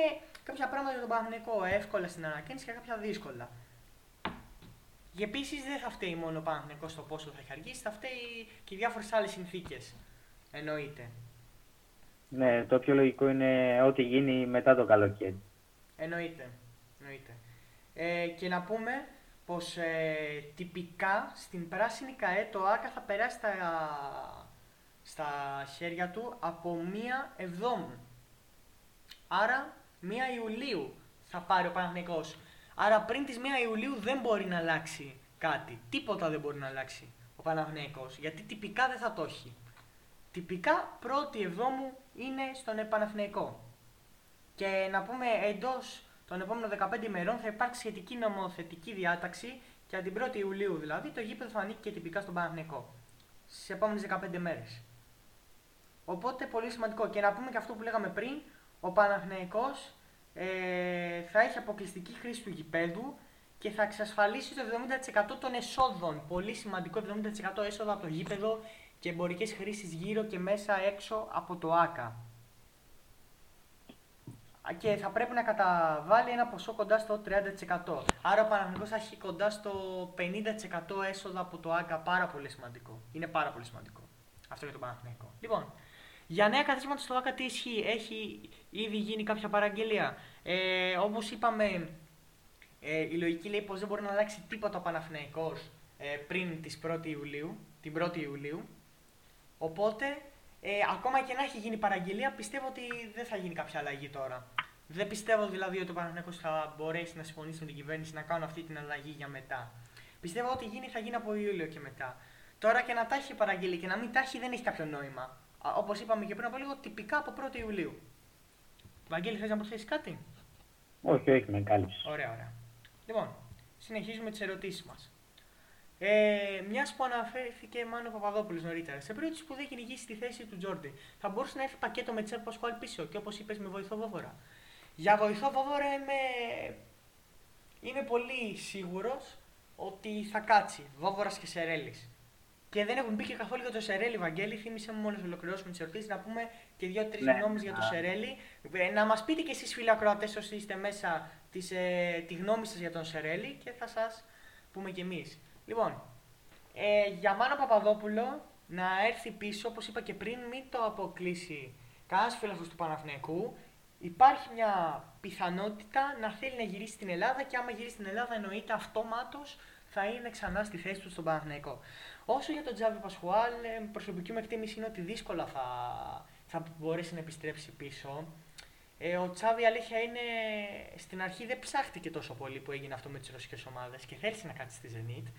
κάποια πράγματα για τον Παναθηναϊκό εύκολα στην ανακαίνιση και κάποια δύσκολα. Και επίσης δεν θα φταίει μόνο ο Παναθηναϊκός στο πόσο θα έχει αργήσει, θα φταίει και οι διάφορες άλλες συνθήκες. Εννοείται. Ναι, το πιο λογικό είναι ό,τι γίνει μετά το καλοκαίρι. Εννοείται. Εννοείται. Ε, και να πούμε πως ε, τυπικά στην πράσινη ΚαΕ το ΆΚΑ θα περάσει στα, στα χέρια του από μία Εβδόμου. Άρα μία Ιουλίου θα πάρει ο Παναθηναϊκός. Άρα πριν τις 1 Ιουλίου δεν μπορεί να αλλάξει κάτι. Τίποτα δεν μπορεί να αλλάξει ο Παναθηναϊκός. Γιατί τυπικά δεν θα το έχει. Τυπικά πρώτη Εβδόμου είναι στον Παναθηναϊκό. Και να πούμε εντός των επόμενων 15 ημερών θα υπάρξει σχετική νομοθετική διάταξη και από την 1η Ιουλίου δηλαδή το γήπεδο θα ανήκει και τυπικά στον Παναθηναϊκό. Στι επόμενες 15 μέρες. Οπότε πολύ σημαντικό. Και να πούμε και αυτό που λέγαμε πριν, ο Παναθηναϊκός ε, θα έχει αποκλειστική χρήση του γηπέδου και θα εξασφαλίσει το 70% των εσόδων. Πολύ σημαντικό 70% έσοδα από το γήπεδο και εμπορικές χρήσεις γύρω και μέσα έξω από το ΆΚΑ. Και θα πρέπει να καταβάλει ένα ποσό κοντά στο 30%. Άρα ο Παναθηναϊκός θα έχει κοντά στο 50% έσοδα από το ΆΚΑ. Πάρα πολύ σημαντικό. Είναι πάρα πολύ σημαντικό. Αυτό για τον Παναθηναϊκό. Λοιπόν, για νέα καθίσματα στο ΆΚΑ τι ισχύει; Έχει ήδη γίνει κάποια παραγγελία. Ε, Όπως είπαμε, ε, η λογική λέει πως δεν μπορεί να αλλάξει τίποτα ο Παναθηναϊκός ε, πριν τις 1η Ιουλίου, την 1η Ιουλίου. Οπότε, ε, ακόμα και να έχει γίνει παραγγελία, πιστεύω ότι δεν θα γίνει κάποια αλλαγή τώρα. Δεν πιστεύω δηλαδή ότι ο Παναθηναϊκός θα μπορέσει να συμφωνήσει με την κυβέρνηση να κάνουν αυτή την αλλαγή για μετά. Πιστεύω ότι γίνει θα γίνει από Ιούλιο και μετά. Τώρα και να τα έχει παραγγείλει και να μην τα έχει δεν έχει κάποιο νόημα. Όπως είπαμε και πριν από λίγο, τυπικά από 1η Ιουλίου. Βαγγέλη, θες να προσθέσεις κάτι; Όχι, όχι, με κάλυψες. Ωραία, ωραία. Λοιπόν, συνεχίζουμε τις ερωτήσεις μας. Ε, Μιας που αναφέρθηκε μάλλον ο Παπαδόπουλος νωρίτερα, σε περίπτωση που δεν κυνηγήσει τη θέση του Τζόρντι, θα μπορούσε να έρθει πακέτο με Τσέρ Πασχουάλ πίσω; Και όπως είπες με βοηθό Βόβορα. Για βοηθό Βόβορα είμαι, είμαι πολύ σίγουρος ότι θα κάτσει Βόβορας και Σερέλης. Και δεν έχουμε πει και καθόλου για το Σερέλη, Βαγγέλη. Θύμισε μου μόλις ολοκληρώσουμε τις ερωτήσει να πούμε και δύο-τρεις Ναι. γνώμες για το Α. Σερέλη. Ε, Να μας πείτε κι εσείς, φίλοι ακροατέ, όσοι είστε μέσα, τις, ε, τη γνώμη σας για τον Σερέλη και θα σας πούμε κι εμείς. Λοιπόν, ε, για Μάνο Παπαδόπουλο να έρθει πίσω, όπως είπα και πριν, μην το αποκλείσει κανένας φίλο του Παναθηναϊκού. Υπάρχει μια πιθανότητα να θέλει να γυρίσει στην Ελλάδα και άμα γυρίσει στην Ελλάδα εννοείται αυτόματος θα είναι ξανά στη θέση του στον Παναθηναϊκό. Όσο για τον Τζάβι Πασχουάλ, ε, προσωπική μου εκτίμηση είναι ότι δύσκολα θα, θα μπορέσει να επιστρέψει πίσω. Ε, ο Τσάβη αλήθεια είναι στην αρχή δεν ψάχτηκε τόσο πολύ που έγινε αυτό με τις ρωσικές ομάδες και θέλησε να κάτσει στη Zenit.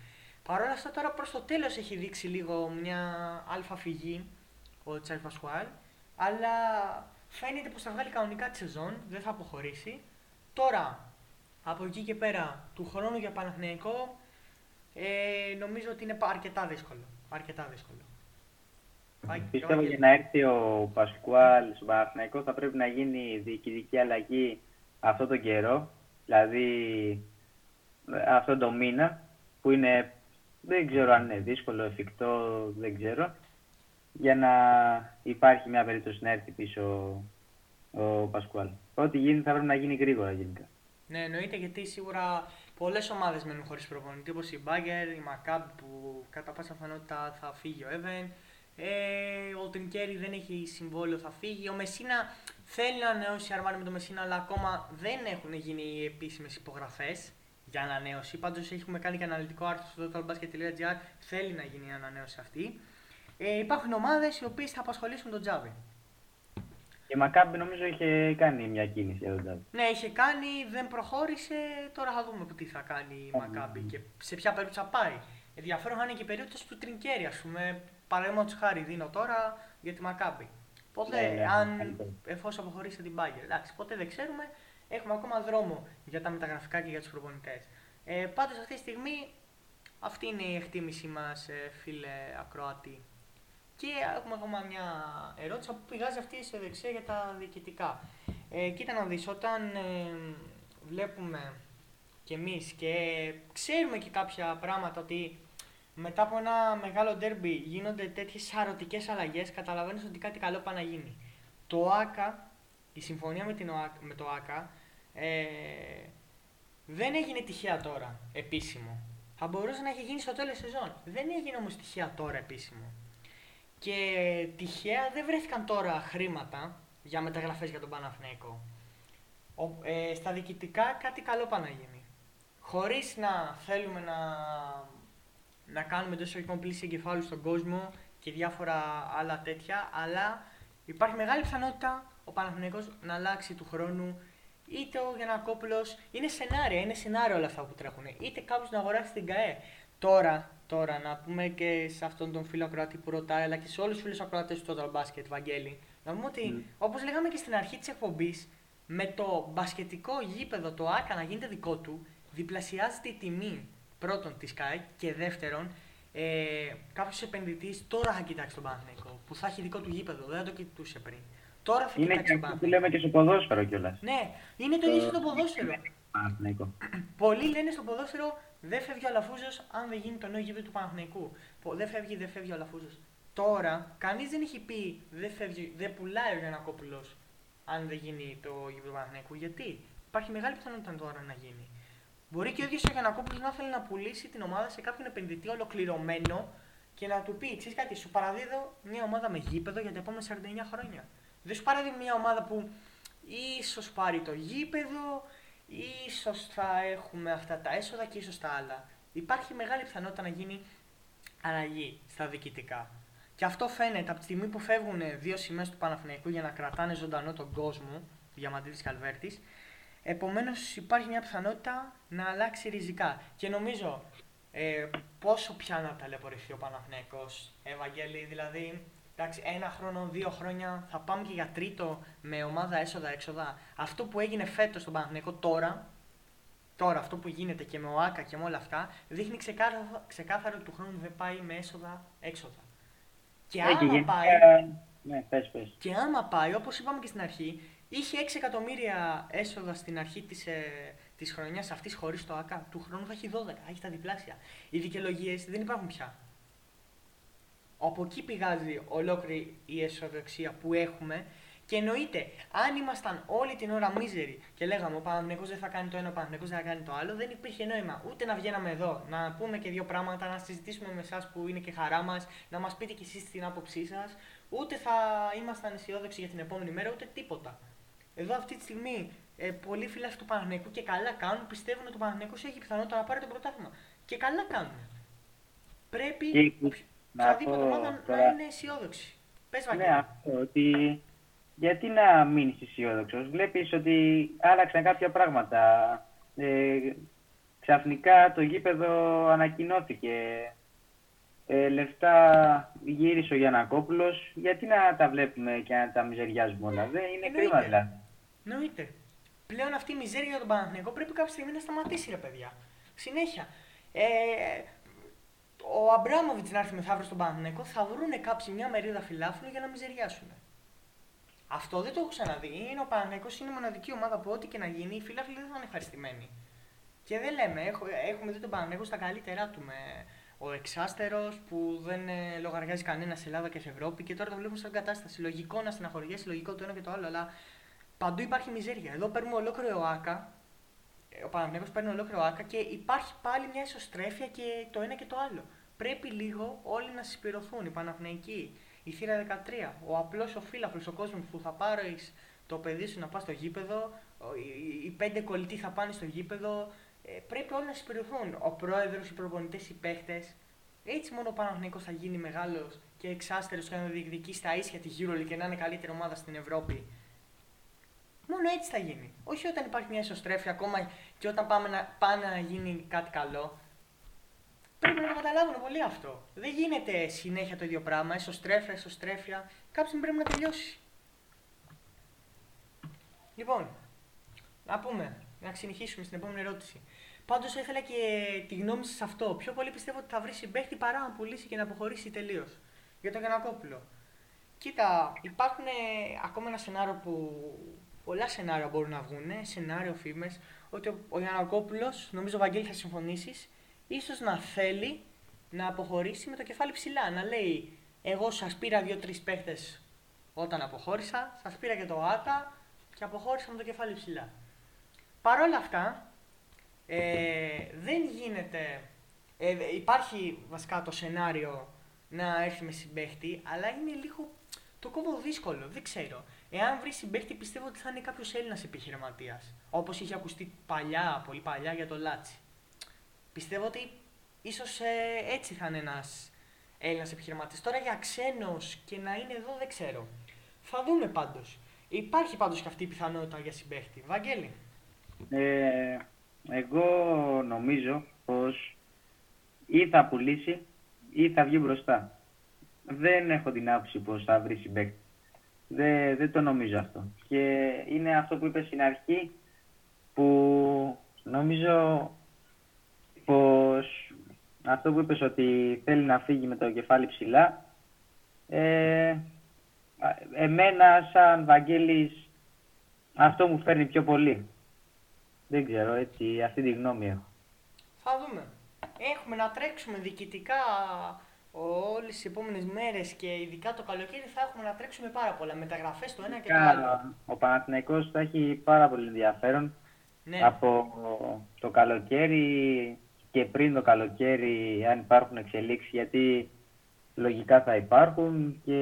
Παρ' όλα αυτά τώρα προς το τέλος έχει δείξει λίγο μια αλφα φυγή ο Τσάβη Πασχουάλ, αλλά φαίνεται πως θα βγάλει κανονικά τη σεζόν, δεν θα αποχωρήσει. Τώρα, από εκεί και πέρα, του χρόνου για Παναθηναϊκό, ε, νομίζω ότι είναι πα- αρκετά δύσκολο. Αρκετά δύσκολο. Πάει- Πιστεύω Βαγγέλη. για να έρθει ο Πασκουάλ στον Παναθηναϊκός θα πρέπει να γίνει διοικητική αλλαγή αυτό τον καιρό. Δηλαδή ε, αυτό το μήνα που είναι, δεν ξέρω αν είναι δύσκολο, εφικτό, δεν ξέρω. Για να υπάρχει μια περίπτωση να έρθει πίσω ο Πασκουάλ. Ό,τι γίνει θα πρέπει να γίνει γρήγορα γενικά. Ναι, εννοείται γιατί σίγουρα πολλές ομάδες μένουν χωρίς προπονητή όπως η Μπάγκερ, η Μακάμπ που κατά πάσα πιθανότητα θα φύγει ο Εύεν. Ε, ο Τρινκέρι δεν έχει συμβόλαιο, θα φύγει. Ο Μεσίνα θέλει να ανανεώσει η Αρμάνι με το Μεσίνα, αλλά ακόμα δεν έχουν γίνει οι επίσημες υπογραφές για ανανέωση. Πάντως έχουμε κάνει και αναλυτικό άρθρο στο totalbasket.gr. Θέλει να γίνει η ανανέωση αυτή. Ε, υπάρχουν ομάδες οι οποίες θα απασχολήσουν τον Τζάβι. Και η Μακάμπη νομίζω είχε κάνει μια κίνηση για τον Τζάβη. Ναι, είχε κάνει, δεν προχώρησε. Τώρα θα δούμε τι θα κάνει η Μακάμπη και σε ποια περίπτωση θα πάει. Ενδιαφέρον θα είναι και η περίπτωση του Τρινκέρι, ας πούμε. Παραδείγματο χάρη δίνω τώρα για τη Μακάμπη. Ποτέ, Ναι, ναι, αν, καλύτερα. εφόσον αποχωρήσει την Bayern. Εντάξει, ποτέ δεν ξέρουμε. Έχουμε ακόμα δρόμο για τα μεταγραφικά και για τους προπονητές. Ε, πάντως αυτή τη στιγμή αυτή είναι η εκτίμησή μας, ε, φίλε Ακροατή. Και έχουμε ακόμα μια ερώτηση από πού πηγάζει αυτή η αισιοδεξία για τα διοικητικά. Ε, κοίτα να δεις, όταν ε, βλέπουμε κι εμείς και ξέρουμε και κάποια πράγματα ότι μετά από ένα μεγάλο ντέρμπι γίνονται τέτοιες σαρωτικές αλλαγές, καταλαβαίνεις ότι κάτι καλό πάει να γίνει. Το ΆΚΑ, η συμφωνία με, την ΟΑΚ- με το ΆΚΑ, ε, δεν έγινε τυχαία τώρα, επίσημο. Θα μπορούσε να έχει γίνει στο τέλος σεζόν. Δεν έγινε όμως τυχαία τώρα επίσημο. Και τυχαία δεν βρέθηκαν τώρα χρήματα για μεταγραφές για τον Παναθηναϊκό. Ο, ε, στα διοικητικά κάτι καλό πάει να γίνει. Χωρίς να θέλουμε να, να κάνουμε τόσο εισαγωγικών πλήση εγκεφάλους στον κόσμο και διάφορα άλλα τέτοια, αλλά υπάρχει μεγάλη πιθανότητα ο Παναθηναϊκός να αλλάξει του χρόνου είτε ο Γιανακόπουλος, είναι σενάρια, είναι σενάρια όλα αυτά που τρέχουν, είτε κάποιος να αγοράσει την ΚαΕ. Τώρα, τώρα να πούμε και σε αυτόν τον φίλο ακροατή που ρωτάει, αλλά και σε όλους τους φίλους ακροατές του Total Basket, Βαγγέλη, να πούμε ότι, Mm. όπως λέγαμε και στην αρχή της εκπομπής, με το μπασκετικό γήπεδο, το ΆΚΑ να γίνεται δικό του, διπλασιάζεται η τιμή πρώτον της ΚΑΕ και δεύτερον, ε, κάποιος επενδυτής τώρα θα κοιτάξει τον Παναθηναϊκό, που θα έχει δικό του γήπεδο, δεν θα το κοιτούσε πριν. Τώρα θα Είναι κοιτάξει και τον αυτό που Παναθηναϊκό. λέμε και στο ποδόσφαιρο κιόλας. Ναι, είναι το ίδιο στο ποδόσφαιρο. Παναθηναϊκό. Πολλοί λένε στο ποδόσφαιρο δεν φεύγει ο Αλαφούζος αν δεν γίνει το νέο γήπεδο του Παναθηναϊκού. Πο- Δεν φεύγει, δεν φεύγει ο Αλαφούζος. Τώρα, κανείς δεν έχει πει δεν, φεύγει, δεν πουλάει ο Γιανακόπουλος αν δεν γίνει το γήπεδο του Παναθηναϊκού. Γιατί; Υπάρχει μεγάλη πιθανότητα τώρα να γίνει. Μπορεί και ο ίδιος ο Γιανακόπουλος να θέλει να πουλήσει την ομάδα σε κάποιον επενδυτή ολοκληρωμένο και να του πει: Ξέρεις κάτι, σου παραδίδω μια ομάδα με γήπεδο για τα επόμενα 49 χρόνια. Δεν σου παραδίδω μια ομάδα που ίσως πάρει το γήπεδο, ίσως θα έχουμε αυτά τα έσοδα και ίσως τα άλλα. Υπάρχει μεγάλη πιθανότητα να γίνει αλλαγή στα διοικητικά. Και αυτό φαίνεται από τη στιγμή που φεύγουν δύο σημαίες του Παναθηναϊκού για να κρατάνε ζωντανό τον κόσμο, Διαμαντίδης Καλβέρτη. Επομένως υπάρχει μια πιθανότητα να αλλάξει ριζικά. Και νομίζω ε, πόσο πια να ταλαιπωρηθεί ο Παναθηναϊκός, Ευαγγέλη, δηλαδή εντάξει, ένα χρόνο, δύο χρόνια θα πάμε και για τρίτο με ομάδα έσοδα-έξοδα. Αυτό που έγινε φέτος στον Παναθηναϊκό τώρα, τώρα αυτό που γίνεται και με ο Άκα και με όλα αυτά, δείχνει ξεκάθαρο, ξεκάθαρο του χρόνου δεν πάει με έσοδα-έξοδα. Και Ε, άμα γενικά- πάει, Ναι, πες, πες. και άμα πάει, όπως είπαμε και στην αρχή, είχε 6 εκατομμύρια έσοδα στην αρχή της, ε, της χρονιάς αυτής χωρίς το ΑΚΑ. Του χρόνου θα έχει 12, θα έχει τα διπλάσια. Οι δικαιολογίες δεν υπάρχουν πια. Από εκεί πηγάζει ολόκληρη η αισιοδοξία που έχουμε και εννοείται, αν ήμασταν όλη την ώρα μίζεροι και λέγαμε ο Παναγενικό δεν θα κάνει το ένα, ο Παναγενικό δεν θα κάνει το άλλο, δεν υπήρχε νόημα ούτε να βγαίναμε εδώ, να πούμε και δύο πράγματα, να συζητήσουμε με εσάς που είναι και χαρά μας, να μας πείτε κι εσείς την άποψή σας, ούτε θα ήμασταν αισιόδοξοι για την επόμενη μέρα, ούτε τίποτα. Εδώ αυτή τη στιγμή ε, πολλοί φίλοι του Παναγενικού και καλά κάνουν, πιστεύουν ότι ο Παναγενικό έχει πιθανότητα να πάρει το πρωτάθλημα. Και καλά κάνουν. Πρέπει Και- οποιο- να οποιαδήποτε πω ομάδα να τώρα- είναι αισιόδοξη. Πες Ναι, Βαγγέλη. αυτό ότι γιατί να μείνει αισιόδοξος; Βλέπεις ότι άλλαξαν κάποια πράγματα. Ε, ξαφνικά το γήπεδο ανακοινώθηκε. Ε, λεφτά γύρισε ο Γιανακόπουλος. Γιατί να τα βλέπουμε και να τα μιζεριάζουμε όλα; Δεν είναι Εννοείται. κρίμα δηλαδή. Εννοείται. Πλέον αυτή η μιζέρια για τον Παναθηναϊκό πρέπει κάποια στιγμή να σταματήσει, ρε παιδιά. Συνέχεια. Ε, ο Αμπράμοβιτς να έρθει μεθαύριο στον Παναθηναϊκό θα βρούνε κάποιοι μια μερίδα φιλάφλου για να μιζεριάσουν. Αυτό δεν το έχω ξαναδεί. Είναι ο Παναθηναϊκός είναι η μοναδική ομάδα που ό,τι και να γίνει οι φιλάφλοι δεν θα είναι ευχαριστημένοι. Και δεν λέμε, έχω, έχουμε δει τον Παναθηναϊκό στα καλύτερά του με ο εξάστερος που δεν ε, λογαριάζει κανένα σε Ελλάδα και σε Ευρώπη και τώρα το βλέπουμε σαν κατάσταση. Λογικό να στεναχωριέσαι, λογικό το ένα και το άλλο, αλλά παντού υπάρχει μιζέρια. Εδώ παίρνουμε ολόκληρο ΑΚΑ, ε, ο Παναθηναϊκός παίρνει ολόκληρο ΑΚΑ και υπάρχει πάλι μια ισοστρέφεια και το ένα και το άλλο. Πρέπει λίγο όλοι να συσπηρωθούν. Οι Παναθηναϊκοί, η θύρα 13, ο απλός ο φύλαφλο, ο κόσμος που θα πάρει το παιδί σου να πας στο γήπεδο, ο- οι, οι πέντε κολλητοί θα πάνε στο γήπεδο. Ε, πρέπει όλοι να συσπηρωθούν. Ο πρόεδρος, οι προπονητές, οι παίχτες. Έτσι μόνο ο Παναθηναϊκός θα γίνει μεγάλος και εξάστερος και να διεκδικήσει στα ίσια της EuroLeague και να είναι καλύτερη ομάδα στην Ευρώπη. Μόνο έτσι θα γίνει. Όχι όταν υπάρχει μια ισοστρέφεια ακόμα και όταν πάμε να, πάνε να γίνει κάτι καλό. Πρέπει να το καταλάβουν πολύ αυτό. Δεν γίνεται συνέχεια το ίδιο πράγμα, εσωστρέφεια, εσωστρέφεια. Κάποια στιγμή πρέπει να τελειώσει. Λοιπόν, να πούμε, να συνεχίσουμε στην επόμενη ερώτηση. Πάντως ήθελα και τη γνώμη σας σε αυτό. Πιο πολύ πιστεύω ότι θα βρει συμπέχτη παρά να πουλήσει και να αποχωρήσει τελείως. Για τον Γιανακόπουλο. Κοίτα, υπάρχουν ε, ακόμα ένα σενάριο που. Πολλά σενάρια μπορούν να βγουν. Σενάριο, φήμες. Ότι ο, ο Γιανακόπουλος, νομίζω ο Βαγγέλη θα συμφωνήσεις, ίσως να θέλει να αποχωρήσει με το κεφάλι ψηλά. Να λέει, Εγώ σας πήρα δύο-τρεις παίχτες όταν αποχώρησα, σας πήρα και το ΆΚΑ και αποχώρησα με το κεφάλι ψηλά. Παρ' όλα αυτά, ε, δεν γίνεται. Ε, υπάρχει βασικά το σενάριο να έρθει με συμπέχτη, αλλά είναι λίγο το κόμμα δύσκολο. Δεν ξέρω. Εάν βρει συμπέχτη, πιστεύω ότι θα είναι κάποιος Έλληνας επιχειρηματίας. Όπως είχε ακουστεί παλιά, πολύ παλιά για το Λάτσι. Πιστεύω ότι ίσως ε, έτσι θα είναι ένας Έλληνας επιχειρηματία. Τώρα για ξένο και να είναι εδώ δεν ξέρω. Θα δούμε πάντως. Υπάρχει πάντως και αυτή η πιθανότητα για συμπέχτη. Βαγγέλη. Ε, εγώ νομίζω πως ή θα πουλήσει ή θα βγει μπροστά. Δεν έχω την άποψη πως θα βρει συμπέκτη. Δεν, δεν το νομίζω αυτό. Και είναι αυτό που είπες στην αρχή που νομίζω πως αυτό που είπες ότι θέλει να φύγει με το κεφάλι ψηλά ε, εμένα σαν Βαγγέλης αυτό μου φέρνει πιο πολύ. Δεν ξέρω, έτσι, αυτή τη γνώμη έχω. Θα δούμε. Έχουμε να τρέξουμε διοικητικά όλες τις επόμενες μέρες και ειδικά το καλοκαίρι θα έχουμε να τρέξουμε πάρα πολλά. Μεταγραφές το ένα και το άλλο. Ο Παναθηναϊκός θα έχει πάρα πολύ ενδιαφέρον Ναι. από το καλοκαίρι και πριν το καλοκαίρι αν υπάρχουν εξελίξεις γιατί λογικά θα υπάρχουν και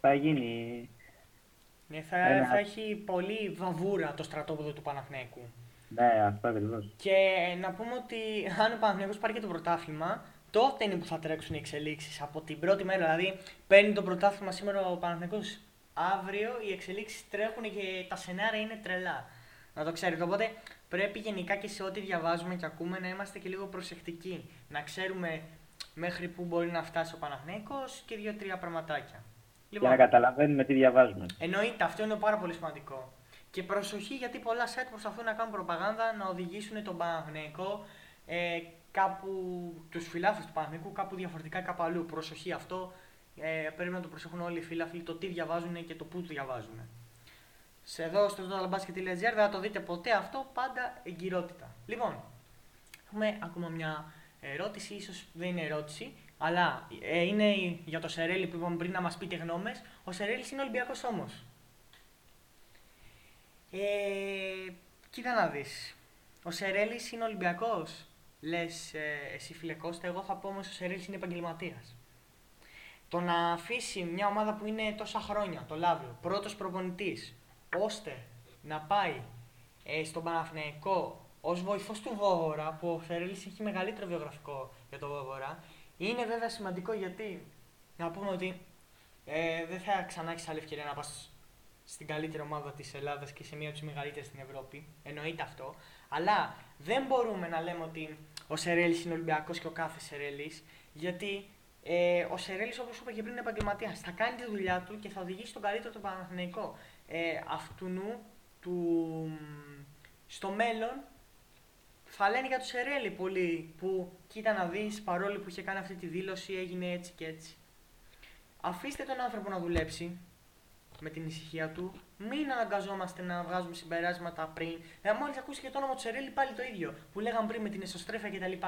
θα γίνει Ναι, θα, Ένα- θα έχει πολύ βαβούρα το στρατόπεδο του Παναθηναϊκού. ναι αυτό ακριβώς. Και να πούμε ότι αν ο Παναθηναϊκός πάρει και το πρωτάθλημα, τότε είναι που θα τρέξουν οι εξελίξεις. Από την πρώτη μέρα, δηλαδή παίρνει το πρωτάθλημα σήμερα ο Παναθηναϊκός. Αύριο οι εξελίξεις τρέχουν και τα σενάρια είναι τρελά. Να το ξέρετε. Οπότε πρέπει γενικά και σε ό,τι διαβάζουμε και ακούμε να είμαστε και λίγο προσεκτικοί. Να ξέρουμε μέχρι πού μπορεί να φτάσει ο Παναθηναϊκός και δύο-τρία πραγματάκια. Για να καταλαβαίνουμε τι διαβάζουμε. Εννοείται, αυτό είναι πάρα πολύ σημαντικό. Και προσοχή γιατί πολλά site προσπαθούν να κάνουν προπαγάνδα να οδηγήσουν τον Παναθηναϊκό ε, κάπου, τους φιλάθλους του Παναθηναϊκού κάπου διαφορετικά κάπου αλλού. Προσοχή αυτό, ε, πρέπει να το προσέχουν όλοι οι φίλαθλοι το τι διαβάζουν και το πού το διαβάζουν. Σε εδώ στο totalbasket.gr δεν θα το δείτε ποτέ αυτό, πάντα εγκυρότητα. Λοιπόν, έχουμε ακόμα μια ερώτηση, ίσως δεν είναι ερώτηση, αλλά ε, είναι για το Σερέλη που είπαμε πριν να μας πείτε γνώμες. Ο Σερέλης είναι Ολυμπιακός όμως. Ε, κοίτα να δεις. Ο Σερέλης είναι Ολυμπιακός. Λες ε, εσύ φίλε Κώστα, εγώ θα πω όμως ο Σερέλης είναι επαγγελματίας. Το να αφήσει μια ομάδα που είναι τόσα χρόνια, το Λάβιο, πρώτος προπονητής, ώστε να πάει ε, στον Παναθηναϊκό ως βοηθός του Βόβορα, που ο Σερέλης έχει μεγαλύτερο βιογραφικό για τον Βόβορα, είναι βέβαια σημαντικό γιατί να πούμε ότι ε, δεν θα ξανά έχει άλλη ευκαιρία να πας στην καλύτερη ομάδα της Ελλάδας και σε μία από τις μεγαλύτερες στην Ευρώπη. Εννοείται αυτό. Αλλά δεν μπορούμε να λέμε ότι ο Σερέλης είναι Ολυμπιακός και ο κάθε Σερέλης, γιατί ε, ο Σερέλης, όπως είπα και πριν, είναι επαγγελματίας. Θα κάνει τη δουλειά του και θα οδηγήσει τον καλύτερο τον Παναθηναϊκό. Ε, αυτού του, στο μέλλον θα λένε για το Σερέλη πολύ που κοίτα να δεις παρόλο που είχε κάνει αυτή τη δήλωση έγινε έτσι και έτσι. Αφήστε τον άνθρωπο να δουλέψει με την ησυχία του. Μην αναγκαζόμαστε να βγάζουμε συμπεράσματα πριν. Ε, Μόλις ακούσει και το όνομα του Σερέλη πάλι το ίδιο που λέγαμε πριν με την εσωστρέφεια κτλ.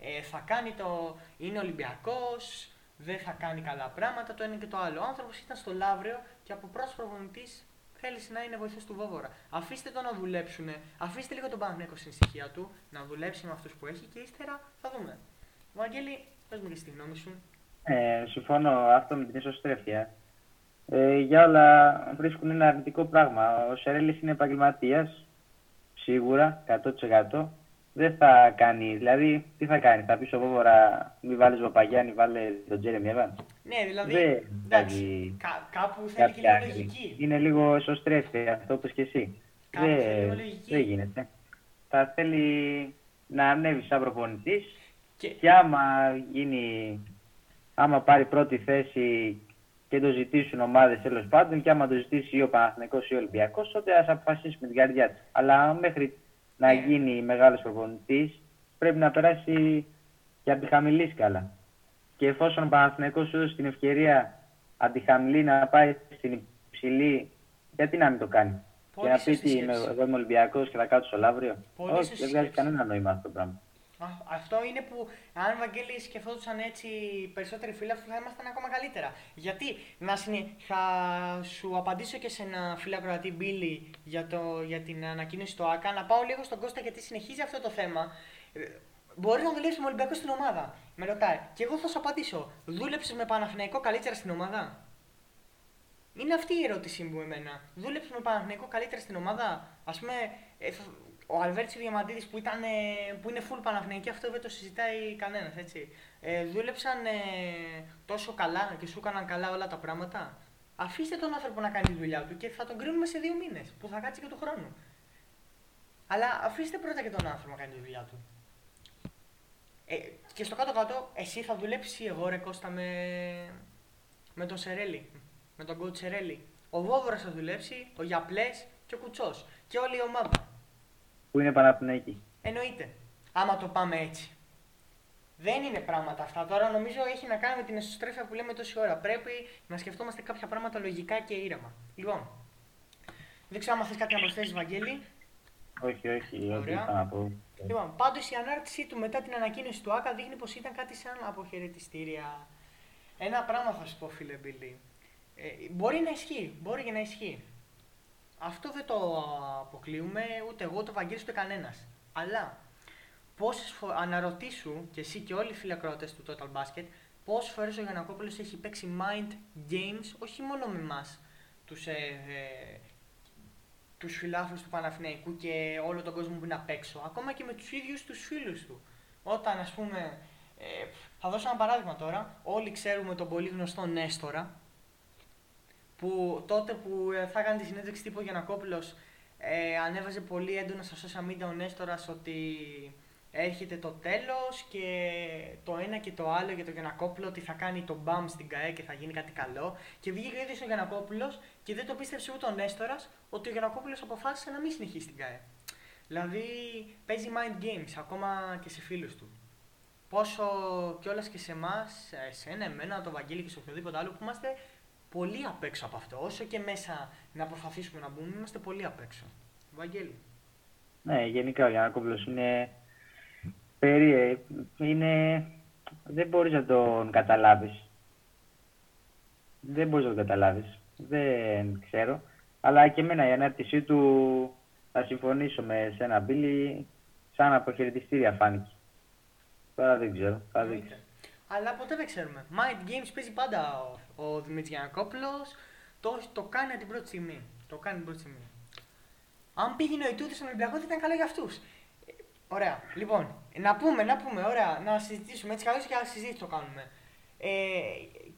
Ε, θα κάνει το. είναι Ολυμπιακός, δεν θα κάνει καλά πράγματα, το ένα και το άλλο. Ο άνθρωπος ήταν στο Λαύριο και από πρώτος προπονητής θέλησε να είναι βοηθός του Βόβορα. Αφήστε το να δουλέψουν, αφήστε λίγο τον Παναγνέκο στην ησυχία του, να δουλέψει με αυτούς που έχει και ύστερα θα δούμε. Βαγγέλη, πες μου και στη γνώμη σου. Ε, συμφωνώ αυτό με την ισοστρέφεια. Ε, για όλα βρίσκουν ένα αρνητικό πράγμα. Ο Σερέλης είναι επαγγελματίας, σίγουρα, 100%. Δεν θα κάνει, δηλαδή, τι θα κάνει, θα πεις στο Βόβορα, μη βάλεις Παπαγιάννη, βάλε τον Τζέρεμι Εβάν. Ναι, δηλαδή. Δεν εντάξει, βγάζει κα- κάπου θέλει και Κάποια λίγο άκρη. λογική. Είναι λίγο ισοστρέφεια, αυτό που και εσύ. Κάπου θέλει λίγο Δεν, λογική. δεν γίνεται. Θα θέλει να ανέβει σαν προπονητής Και- Και άμα γίνει, άμα πάρει πρώτη θέση και το ζητήσουν ομάδες τέλος πάντων και άμα το ζητήσει ή ο Παναθηναϊκός ή ο Ολυμπιακός, τότε ας αποφασίσει με την καρδιά του. Αλλά μέχρι να Ναι. γίνει μεγάλος προπονητής πρέπει να περάσει και από τη χαμηλή σκάλα. Και εφόσον ο Παναθηναϊκός σου δώσει την ευκαιρία από τη χαμηλή να πάει στην υψηλή, γιατί να μην το κάνει; Πολύ και να πει σωστή τι, σκέψη. είμαι, εγώ είμαι Ολυμπιακός και θα κάτσω στο Λαύριο; Πολύ Όχι, σωστή δεν βγάζει σκέψη. κανένα νόημα αυτό το πράγμα. Α, Αυτό είναι που αν Βαγγέλη σκεφτόντουσαν έτσι οι περισσότεροι φίλοι αυτού θα ήμασταν ακόμα καλύτερα. Γιατί να συνε... θα σου απαντήσω και σε ένα φιλακροατή Μπίλι για, το... για την ανακοίνωση του ΑΚΑ. Να πάω λίγο στον Κώστα γιατί συνεχίζει αυτό το θέμα. Ε, Μπορεί να δουλέψει με Ολυμπιακό στην ομάδα. Με ρωτάει. Και εγώ θα σου απαντήσω. Δούλεψες με Παναθηναϊκό καλύτερα στην ομάδα; Είναι αυτή η ερώτησή μου εμένα. Δούλεψες με Παναθηναϊκό καλύτερα στην ομάδα; Α πούμε, ε, θα- ο Αλβέρτσι Διαμαντίδης που, ήταν, ε, που είναι full Παναθηναϊκή, αυτό δεν το συζητάει κανένας, έτσι. Ε, δούλεψαν ε, τόσο καλά και σου έκαναν καλά όλα τα πράγματα; Αφήστε τον άνθρωπο να κάνει τη δουλειά του και θα τον κρίνουμε σε δύο μήνες που θα κάτσει και του χρόνου. Αλλά αφήστε πρώτα και τον άνθρωπο να κάνει τη δουλειά του. Ε, και στο κάτω-κάτω, εσύ θα δουλέψεις ή εγώ ρε Κώστα με, με τον Σερέλη. Με τον coach Σερέλη. Ο Βόβορας θα δουλέψει, ο Γιαπλές και ο Κουτσός. Και όλη η ομάδα. Που είναι Παναθηναϊκή. Εννοείται. Άμα το πάμε έτσι. Δεν είναι πράγματα αυτά. Τώρα νομίζω έχει να κάνει με την εσωστρέφεια που λέμε τόση ώρα. Πρέπει να σκεφτόμαστε κάποια πράγματα λογικά και ήρεμα. Λοιπόν, δεν ξέρω αν θες κάτι να προσθέσεις, Βαγγέλη. Όχι, όχι, ό,τι Ωραία. είχα να πω. Λοιπόν, πάντως η ανάρτησή του μετά την ανακοίνωση του ΑΚΑ δείχνει πως ήταν κάτι σαν αποχαιρετιστήρια. Ένα πράγμα θα σου πω, φίλε Μπιλί. Ε, μπορεί να ισχύει, μπορεί και να ισχύει. Αυτό δεν το αποκλείουμε ούτε εγώ, ούτε ο Βαγγέλης, ούτε κανένας. Αλλά πόσες φο... αναρωτήσου και εσύ και όλοι οι φίλοι ακροατές του Total Basket, πόσες φορές ο Γιανακόπουλος έχει παίξει mind games, όχι μόνο με εμάς, τους ε, ε, τους φιλάθλους του Παναθηναϊκού και όλο τον κόσμο που είναι απ' έξω, ακόμα και με τους ίδιους τους φίλους του. Όταν, ας πούμε, ε, θα δώσω ένα παράδειγμα τώρα, όλοι ξέρουμε τον πολύ γνωστό Νέστορα, που τότε που ε, θα έκανε τη συνέντευξη τύπου ο Γιανακόπουλος, ε, ανέβαζε πολύ έντονα στα social media ο Νέστορας ότι έρχεται το τέλος και το ένα και το άλλο για τον Γιανακόπουλο ότι θα κάνει το μπαμ στην ΚαΕ και θα γίνει κάτι καλό και βγήκε ο ίδιος ο Γιανακόπουλος και δεν το πίστεψε ούτε ο Νέστορας ότι ο Γιανακόπουλος αποφάσισε να μην συνεχίσει στην ΚαΕ. Δηλαδή παίζει mind games ακόμα και σε φίλους του. Πόσο κιόλας και σε εμάς, εσένα, εμένα, τον Βαγγέλη και σε οποιοδήποτε άλλο που είμαστε πολύ απ' έξω από αυτό. Όσο και μέσα να προσπαθήσουμε να μπούμε, είμαστε πολύ απ' έξω. Βαγγέλη. Ναι, γενικά ο Γιαννακόπουλος είναι περί... είναι... δεν μπορείς να τον καταλάβεις. Δεν μπορείς να τον καταλάβεις. Δεν ξέρω. Αλλά και εμένα η ανάρτησή του θα συμφωνήσω με σένα, Μπίλη, σαν αποχαιρετιστήρια φάνηκε. Τώρα δεν ξέρω. Θα δείξει. Εννοείται. Αλλά ποτέ δεν ξέρουμε. Mind games παίζει πάντα ο, ο Δημήτρη Γιανακόπουλος. Το, το κάνει από την πρώτη στιγμή. Το κάνει την πρώτη στιγμή. Αν πήγαινε ο Ιτούδη στον Ολυμπιακό, θα ήταν καλό για αυτούς. Ωραία. Λοιπόν, να πούμε, να πούμε, ωραία, να συζητήσουμε. Έτσι καλώ και συζήτηση το κάνουμε. Ε,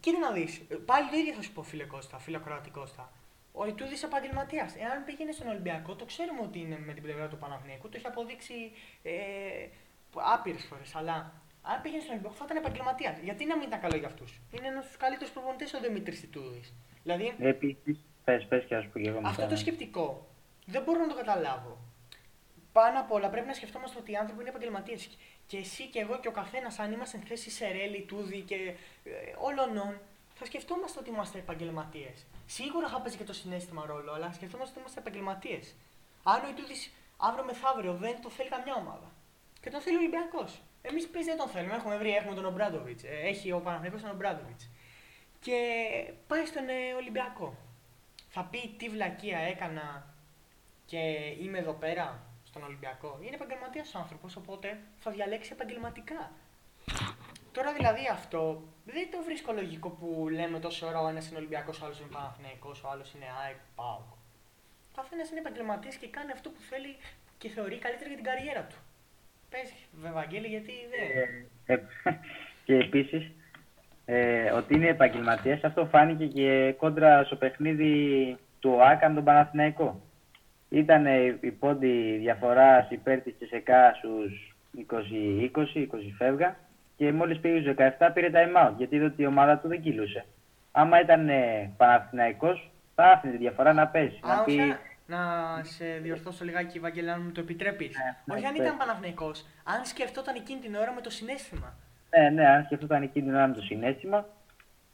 κοίτα να δεις. Πάλι το ίδιο θα σου πω, φίλε Κώστα, φίλε Κροάτη Κώστα. Ο Ιτούδης επαγγελματίας. Εάν πήγαινε στον Ολυμπιακό, το ξέρουμε ότι είναι με την πλευρά του Παναθηναϊκού. Το έχει αποδείξει ε, άπειρες φορές. Αλλά αν πήγαινε στον Ολυμπιακό, θα ήταν επαγγελματίας. Γιατί να μην ήταν καλό για αυτούς; Είναι ένας από τους καλύτερους προπονητές ο Δημήτρης Ιτούδης. Δηλαδή, Επίσης, πες, πες και ας πω και εγώ μετά. αυτό το σκεπτικό δεν μπορώ να το καταλάβω. Πάνω απ' όλα πρέπει να σκεφτόμαστε ότι οι άνθρωποι είναι επαγγελματίες. Και εσύ και εγώ και ο καθένας, αν είμαστε στη θέση Σερέλη, Τούδη και ε, όλων, θα σκεφτόμαστε ότι είμαστε επαγγελματίες. Σίγουρα θα παίζει και το συνέστημα ρόλο, αλλά σκεφτόμαστε ότι είμαστε επαγγελματίες. Αν ο Ιτούδης αύριο μεθαύριο δεν το θέλει καμιά ομάδα και τον θέλει ο Ολυμπιακός. Εμείς παίζει δεν τον θέλουμε. Έχουμε βρει, έχουμε τον Ομπράντοβιτς. Έχει ο Παναθηναϊκός τον Ομπράντοβιτς. Και πάει στον ε, Ολυμπιακό. Θα πει τι βλακεία έκανα και είμαι εδώ πέρα στον Ολυμπιακό. Είναι επαγγελματίας ο άνθρωπος, οπότε θα διαλέξει επαγγελματικά. Τώρα δηλαδή αυτό δεν το βρίσκω λογικό που λέμε τόσο ώρα ο ένας είναι Ολυμπιακός, ο άλλος είναι Παναθυναϊκό, ο άλλος είναι ΑΕΚ, ΠΑΟΚ. Ο καθένα είναι επαγγελματίας και κάνει αυτό που θέλει και θεωρεί καλύτερα για την καριέρα του. Πες, Βαγγέλη, γιατί δεν. Ε, ε, και επίσης, ε, ότι είναι επαγγελματίας, αυτό φάνηκε και κόντρα στο παιχνίδι του ΟΑΚΑ με τον Παναθηναϊκό. Ήταν η πόντη διαφορά υπέρ της ΤΣΕΚΑ στους 20-20, 20 φεύγα και μόλις πήγε στους 17 πήρε time out γιατί είδε ότι η ομάδα του δεν κυλούσε. Άμα ήταν ε, Παναθηναϊκός, θα άφηνε τη διαφορά να παίζει. Α, να όχι, πει, να σε διορθώσω λιγάκι, Βαγγέλη, αν μου το επιτρέπεις. Ναι, όχι, ναι, αν πες. ήταν Παναθηναϊκός, αν σκεφτόταν εκείνη την ώρα με το συνέστημα. ναι, ναι, αν σκεφτόταν εκείνη την ώρα με το συνέστημα,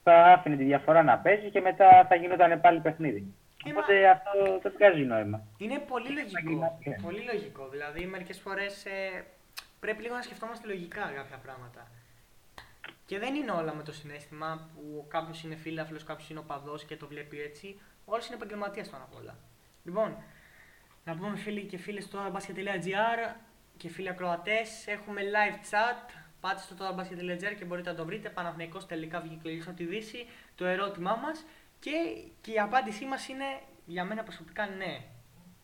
θα άφηνε τη διαφορά να παίζει και μετά θα γινόταν πάλι παιχνίδι. Ε, Οπότε αυτό δεν βγάζει νόημα. Είναι πολύ λογικό. Επαγγελματία. Πολύ λογικό. Δηλαδή, μερικές φορές ε, πρέπει λίγο να σκεφτόμαστε λογικά κάποια πράγματα. Και δεν είναι όλα με το συνέστημα που κάποιος είναι φίλαθλος, κάποιος είναι οπαδό και το βλέπει έτσι. Όλοι είναι επαγγελματίε πάνω απ' όλα. Λοιπόν, να πούμε φίλοι και φίλες στο basket.gr και φίλοι ακροατές, έχουμε live chat. Πάτε στο torabasket.gr και μπορείτε να το βρείτε. Παναθηναϊκός τελικά βγήκε από τη Δύση. Το ερώτημά μας και, και η απάντησή μας είναι για μένα προσωπικά ναι.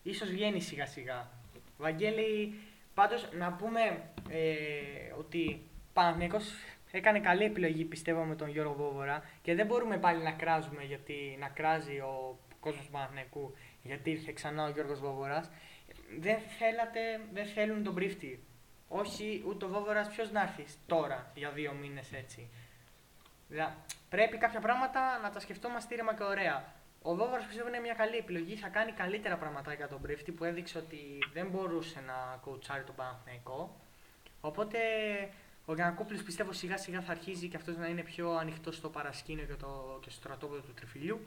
Ίσως βγαίνει σιγά σιγά. Βαγγέλη, πάντως να πούμε ε, ότι Παναθηναϊκός έκανε καλή επιλογή πιστεύω με τον Γιώργο Βόβορα και δεν μπορούμε πάλι να κράζουμε γιατί να κράζει ο κόσμος του Παναθηναϊκού γιατί ήρθε ξανά ο Γιώργος Βόβορας. Δεν θέλατε, δεν θέλουν τον πρίφτη. Όχι, ούτε ο Βόβορας ποιος να έρθει τώρα για δύο μήνες έτσι. Δηλαδή, πρέπει κάποια πράγματα να τα σκεφτόμαστε ήρεμα και ωραία. Ο Βόβαρος πιστεύω είναι μια καλή επιλογή. Θα κάνει καλύτερα πραγματάκια για τον Πρίφτη που έδειξε ότι δεν μπορούσε να κοουτσάρει τον Παναθηναϊκό. Οπότε ο Γιανακόπουλος πιστεύω σιγά σιγά θα αρχίζει και αυτός να είναι πιο ανοιχτός στο παρασκήνιο και, το, και στο στρατόπεδο του τριφυλιού.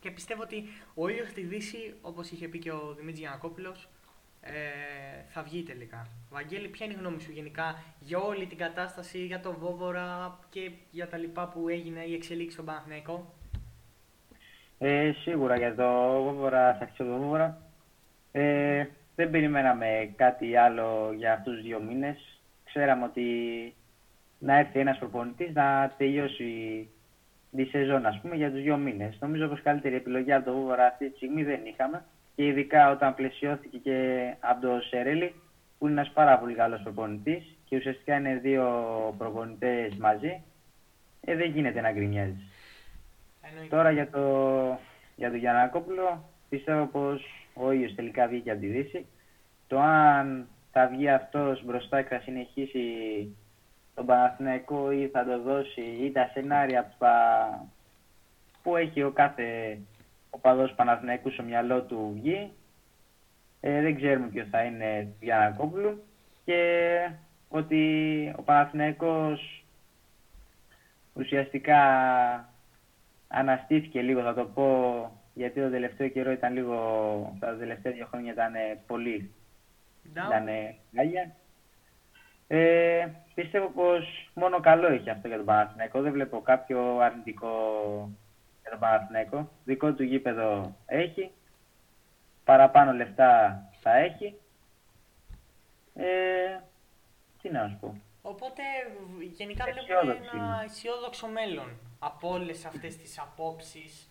Και πιστεύω ότι ο ήλιο στη Δύση, όπως είχε πει και ο Δημήτρης Γιανακόπουλος, ε, θα βγει τελικά. Βαγγέλη, ποια είναι η γνώμη σου γενικά για όλη την κατάσταση, για τον Βόβορα και για τα λοιπά που έγινε η εξελίξη στον Παναθηναϊκό; Ε, σίγουρα για το Βόβορα, θα αρχίσω το Βόβορα. Ε, δεν περιμέναμε κάτι άλλο για αυτούς τους δύο μήνες. Ξέραμε ότι να έρθει ένας προπονητής να τελειώσει τη σεζόν, ας πούμε, για τους δύο μήνες. Νομίζω πως καλύτερη επιλογή από το Βόβορα αυτή τη στιγμή δεν είχαμε. Και ειδικά όταν πλαισιώθηκε και από το Σερέλη, που είναι ένας πάρα πολύ καλός προπονητής και ουσιαστικά είναι δύο προπονητές μαζί, ε, δεν γίνεται να γκρινιάζεις. Εννοείται. Τώρα για το, για τον Γιαννακόπουλο, πιστεύω πως ο ίδιος τελικά βγήκε από τη Δύση. Το αν θα βγει αυτός μπροστά και θα συνεχίσει τον Παναθηναϊκό ή θα το δώσει ή τα σενάρια που, θα- που έχει ο κάθε οπαδός Παναθηναϊκού στο μυαλό του βγει. Ε, δεν ξέρουμε ποιος θα είναι του Γιαννακόπουλου και ότι ο Παναθηναϊκός ουσιαστικά αναστήθηκε λίγο, θα το πω, γιατί το τελευταίο καιρό ήταν λίγο, τα τελευταία δύο χρόνια ήταν ε, πολύ, Down. ήταν γάλια. Ε, πιστεύω πως μόνο καλό έχει αυτό για τον Παναθηναϊκό, δεν βλέπω κάποιο αρνητικό για τον Παναθηναϊκό. Δικό του γήπεδο έχει, παραπάνω λεφτά θα έχει. Ε, τι να σου πω. Οπότε γενικά βλέπουμε Αισιόδοξη ένα είμαι. αισιόδοξο μέλλον από όλες αυτές τις απόψεις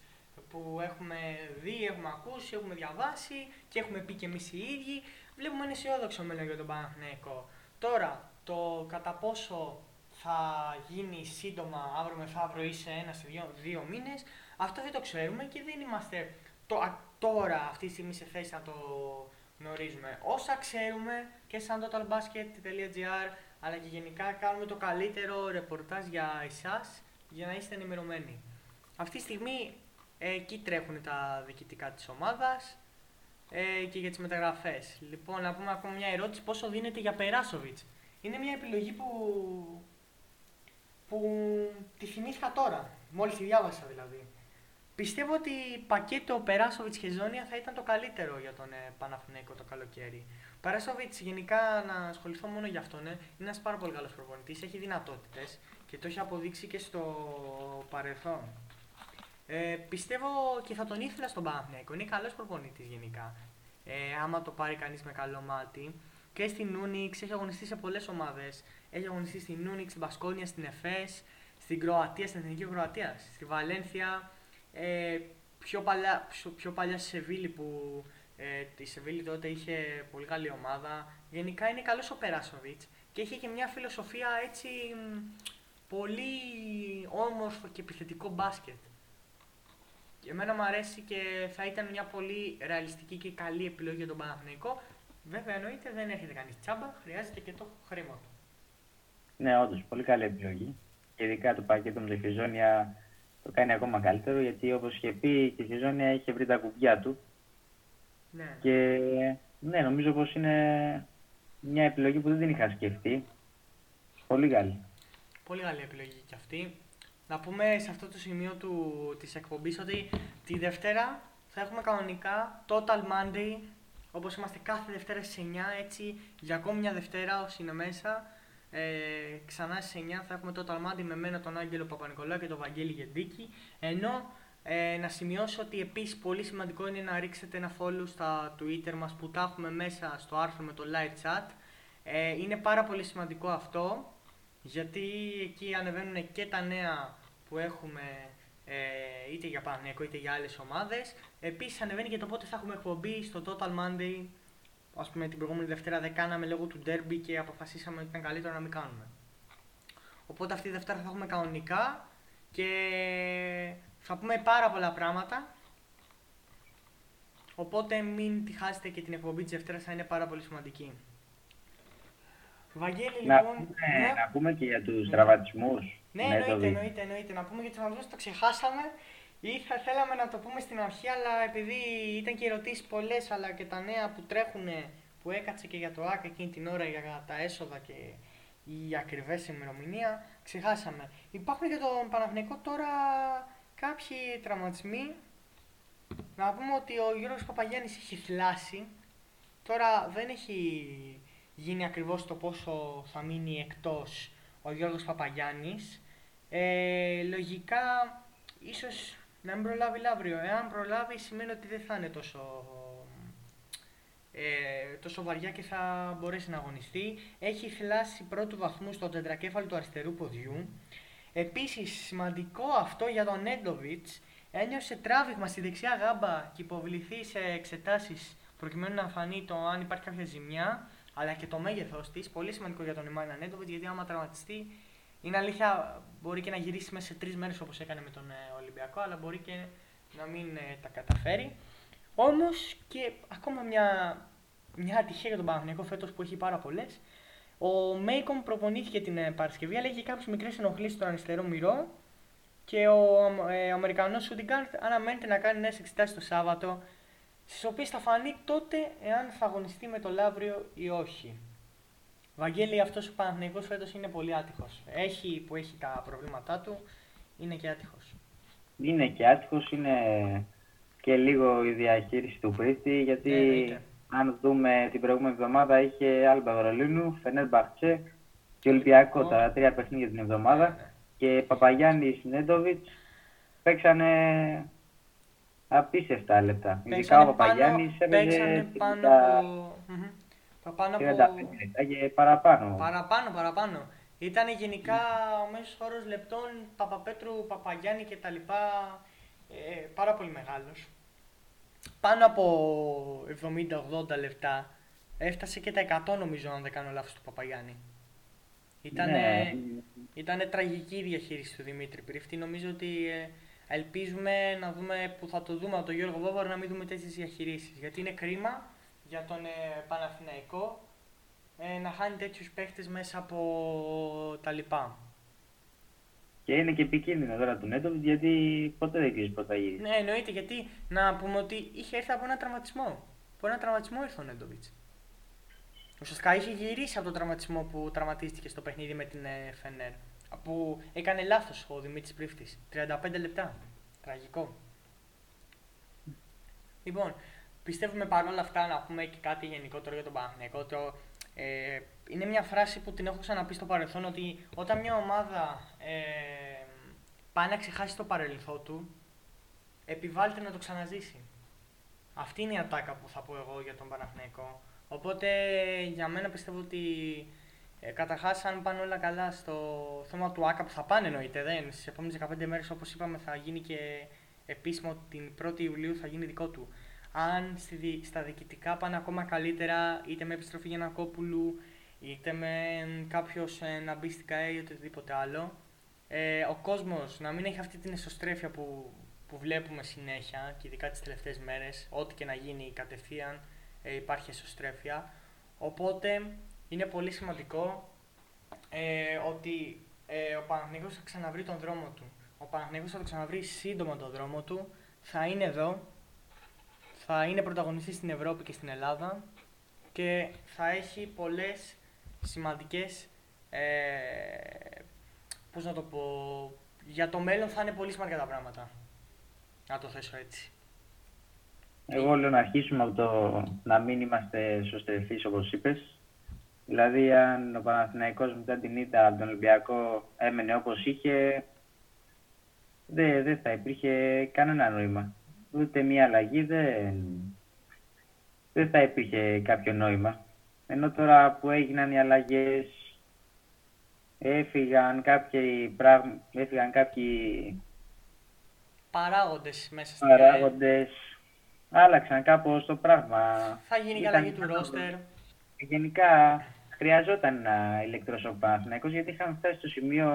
που έχουμε δει, έχουμε ακούσει, έχουμε διαβάσει και έχουμε πει και εμείς οι ίδιοι. Βλέπουμε ένα αισιόδοξο μέλλον για τον Παναθηναϊκό. Τώρα, το κατά πόσο θα γίνει σύντομα αύριο μεθαύριο ή σε ένα, σε δύο, δύο μήνες, αυτό δεν το ξέρουμε και δεν είμαστε το, α- τώρα αυτή τη στιγμή σε θέση να το γνωρίζουμε. Όσα ξέρουμε και σαν totalbasket.gr αλλά και γενικά κάνουμε το καλύτερο ρεπορτάζ για εσάς για να είστε ενημερωμένοι. Αυτή τη στιγμή ε, εκεί τρέχουν τα διοικητικά της ομάδας ε, και για τις μεταγραφές. Λοιπόν, να πούμε ακόμα μια ερώτηση, πόσο δίνεται για Περάσοβιτς. Είναι μια επιλογή που, που τη θυμήθηκα τώρα, μόλις τη διάβασα δηλαδή. Πιστεύω ότι πακέτο Περάσοβιτς και Ζώνια θα ήταν το καλύτερο για τον ε, Παναθηναϊκό το καλοκαίρι. Ο Περάσοβιτς, γενικά να ασχοληθώ μόνο για αυτόν, ε, είναι ένας πάρα πολύ καλός προπονητής. Έχει δυνατότητες και το έχει αποδείξει και στο παρελθόν. Ε, πιστεύω και θα τον ήθελα στον Παναθηναϊκό. Είναι καλός προπονητής γενικά. Ε, άμα το πάρει κανείς με καλό μάτι. Και στην Ούνιξ έχει αγωνιστεί σε πολλές ομάδες. Έχει αγωνιστεί στην Ούνιξ, στην Πασκόνια, στην Εφές, στην Κροατία, στην Εθνική Κροατία, στη Βαλένθια. Ε, πιο, παλιά, πιο, πιο παλιά στη Σεβίλη που ε, η Σεβίλη τότε είχε πολύ καλή ομάδα. Γενικά είναι καλός ο Περάσοβιτς και είχε και μια φιλοσοφία έτσι μ, πολύ όμορφο και επιθετικό μπάσκετ. Και εμένα μου αρέσει και θα ήταν μια πολύ ρεαλιστική και καλή επιλογή για τον Παναθηναϊκό. Βέβαια εννοείται δεν έρχεται κανείς τσάμπα, χρειάζεται και το χρήμα του. Ναι, όντως, πολύ καλή επιλογή. Και ειδικά το πακέτο με τη Χιζόνια το κάνει ακόμα καλύτερο γιατί όπως είχε πει και η Χιζόνια είχε βρει τα κουμπιά του. Ναι. Και ναι, νομίζω πως είναι μια επιλογή που δεν την είχα σκεφτεί. Πολύ καλή. Πολύ καλή επιλογή και αυτή. Να πούμε σε αυτό το σημείο του, της εκπομπής ότι τη Δευτέρα θα έχουμε κανονικά Total Monday όπως είμαστε κάθε Δευτέρα στις 9 έτσι για ακόμη μια Δευτέρα όσοι είναι μέσα ε, ξανά στις 9 θα έχουμε Total Monday με μένα τον Άγγελο Παπα-Νικολάου και τον Βαγγέλη Γεντίκη ενώ ε, να σημειώσω ότι επίσης πολύ σημαντικό είναι να ρίξετε ένα follow στα Twitter μας που τα έχουμε μέσα στο άρθρο με το live chat ε, είναι πάρα πολύ σημαντικό αυτό γιατί εκεί ανεβαίνουν και τα νέα που έχουμε ε, είτε για Παναγιακό είτε για άλλες ομάδες. Επίσης ανεβαίνει και το πότε θα έχουμε εκπομπή στο Total Monday. Ας πούμε την προηγούμενη Δευτέρα δεν κάναμε λόγω του Derby και αποφασίσαμε ότι ήταν καλύτερο να μην κάνουμε. Οπότε αυτή τη Δευτέρα θα έχουμε κανονικά και θα πούμε πάρα πολλά πράγματα. Οπότε μην τη χάσετε και την εκπομπή της Δευτέρας θα είναι πάρα πολύ σημαντική. Βαγγέλη, Να, λοιπόν. πούμε, ναι. να πούμε και για τους τραυματισμούς. Ναι, Ναι, εννοείται, το δει. εννοείται, εννοείται. Να πούμε για τους τραυματισμούς, το ξεχάσαμε. Ή θα θέλαμε να το πούμε στην αρχή, αλλά επειδή ήταν και ερωτήσεις πολλές, αλλά και τα νέα που τρέχουν, που έκατσε και για το ΆΚ εκείνη την ώρα για τα έσοδα και η ακριβές ημερομηνία, ξεχάσαμε. Υπάρχουν για τον Παναθηναϊκό τώρα κάποιοι τραυματισμοί. Να πούμε ότι ο Γιώργος Παπαγιάννης έχει θλάσει. Τώρα δεν έχει γίνει ακριβώς το πόσο θα μείνει εκτός ο Γιώργος Παπαγιάννης. Ε, λογικά, ίσως να μην προλάβει αύριο. Εάν προλάβει, σημαίνει ότι δεν θα είναι τόσο, ε, τόσο βαριά και θα μπορέσει να αγωνιστεί. Έχει θυλάσει πρώτου βαθμού στο τετρακέφαλο του αριστερού ποδιού. Επίσης, σημαντικό αυτό για τον Νέντοβιτς. Ένιωσε τράβηγμα στη δεξιά γάμπα και υποβληθεί σε εξετάσεις προκειμένου να φανεί το αν υπάρχει κάποια ζημιά, αλλά και το μέγεθος της. Πολύ σημαντικό για τον Ιμάνα Νέντοβιτς, γιατί άμα τραυματιστεί, είναι αλήθεια, μπορεί και να γυρίσει μέσα σε τρεις μέρες όπως έκανε με τον ε, Ολυμπιακό, αλλά μπορεί και να μην ε, τα καταφέρει. Όμως και ακόμα μια, μια ατυχία για τον Παναγενικό φέτος που έχει πάρα πολλές. Ο Μέικον προπονήθηκε την ε, Παρασκευή, αλλά είχε κάποιες μικρές ενοχλήσεις στον αριστερό μυρό. Και ο ε, Αμερικανός Σούντιγκαρτ αναμένεται να κάνει νέες εξετάσεις το Σάββατο στις οποίες θα φανεί τότε εάν θα αγωνιστεί με το Λαύριο ή όχι. Βαγγέλη, αυτός ο Παναθηναϊκός φέτος είναι πολύ άτυχος. Έχει που έχει τα προβλήματά του, είναι και άτυχος. Είναι και άτυχος, είναι και λίγο η διαχείριση του Πρίστη, γιατί Ναι, εννοείται. αν δούμε την προηγούμενη εβδομάδα είχε Άλμπα Βερολίνου, Φενέρ Μπαχτσέ και Ολυμπιακό, Ω. τα τρία παιχνίδια την εβδομάδα. Ναι, ναι. Και Παπαγιάννη Νέντοβιτς παίξανε απίστευτα λεπτά. Ειδικά ο Παίξανε Παπαγιάννης πάνω- παίξανε έπαιζε πάνω 30 από... Μμμ. Πάνω 35 από... λεπτά και παραπάνω. Παραπάνω, παραπάνω. Ήταν γενικά ο μέσος όρος λεπτών Παπαπέτρου, Παπαγιάννη και τα λοιπά ε, πάρα πολύ μεγάλος. Πάνω από 70-80 λεπτά. Έφτασε και τα 100 νομίζω αν δεν κάνω λάθος του Παπαγιάννη. Ήταν, Ναι. ήτανε τραγική η διαχείριση του Δημήτρη Πρίφτη. Νομίζω ότι ε, ελπίζουμε να δούμε που θα το δούμε από τον Γιώργο Βόβαρο να μην δούμε τέτοιες διαχειρήσεις. Γιατί είναι κρίμα για τον ε, Παναθηναϊκό ε, να χάνει τέτοιους παίχτες μέσα από τα λοιπά. Και είναι και επικίνδυνο τώρα του Νέντοβιτ γιατί ποτέ δεν ξέρεις πότε θα γυρίσει. Ναι, εννοείται γιατί να πούμε ότι είχε έρθει από ένα τραυματισμό. Από ένα τραυματισμό ήρθε ο Νέντοβιτς. Ουσιαστικά είχε γυρίσει από τον τραυματισμό που τραυματίστηκε στο παιχνίδι με την ε, Φενέρ. Που έκανε λάθος ο Δημήτρης Πρίφτης. 35 λεπτά. Τραγικό. Λοιπόν, πιστεύουμε παρόλα αυτά να πούμε και κάτι γενικότερο για τον Παναθηναϊκό. Το, ε, είναι μια φράση που την έχω ξαναπεί στο παρελθόν ότι όταν μια ομάδα ε, πάει να ξεχάσει το παρελθόν του, επιβάλλεται να το ξαναζήσει. Αυτή είναι η ατάκα που θα πω εγώ για τον Παναθηναϊκό. Οπότε για μένα πιστεύω ότι ε, Καταρχάς, αν πάνε όλα καλά στο θέμα του ΑΚΑ που θα πάνε εννοείται, δεν. Στις επόμενες 15 μέρες, όπως είπαμε, θα γίνει και επίσημο ότι την 1η Ιουλίου θα γίνει δικό του. Αν στη, δι- στα διοικητικά πάνε ακόμα καλύτερα, είτε με επιστροφή Γιανακόπουλου, είτε με κάποιος ε, να μπει στην ΚΑΕ ή οτιδήποτε άλλο, ε, ο κόσμος να μην έχει αυτή την εσωστρέφεια που, που βλέπουμε συνέχεια και ειδικά τις τελευταίες μέρες, ό,τι και να γίνει κατευθείαν ε, υπάρχει εσωστρέφεια. Οπότε είναι πολύ σημαντικό ε, ότι ε, ο Παναθηναϊκός θα ξαναβρει τον δρόμο του. Ο Παναθηναϊκός θα το ξαναβρει σύντομα τον δρόμο του. Θα είναι εδώ. Θα είναι πρωταγωνιστής στην Ευρώπη και στην Ελλάδα. Και θα έχει πολλές σημαντικές... Ε, πώς να το πω... Για το μέλλον θα είναι πολύ σημαντικά τα πράγματα. Να το θέσω έτσι. Εγώ λέω να αρχίσουμε από το να μην είμαστε σωστρεφείς όπως είπες. Δηλαδή αν ο Παναθηναϊκός μετά την ήττα από τον Ολυμπιακό έμενε όπως είχε, δεν, δεν θα υπήρχε κανένα νόημα. Ούτε μία αλλαγή δεν, δεν θα υπήρχε κάποιο νόημα. Ενώ τώρα που έγιναν οι αλλαγές, έφυγαν κάποιοι, πράγμα, έφυγαν κάποιοι Παράγοντες μέσα στην παράγοντες, άλλαξαν κάπως το πράγμα. Θα γίνει και Ήταν αλλαγή του ένα ρόστερ. Γενικά χρειαζόταν να ηλεκτρός ο Παναθηναϊκός γιατί είχαμε φτάσει στο σημείο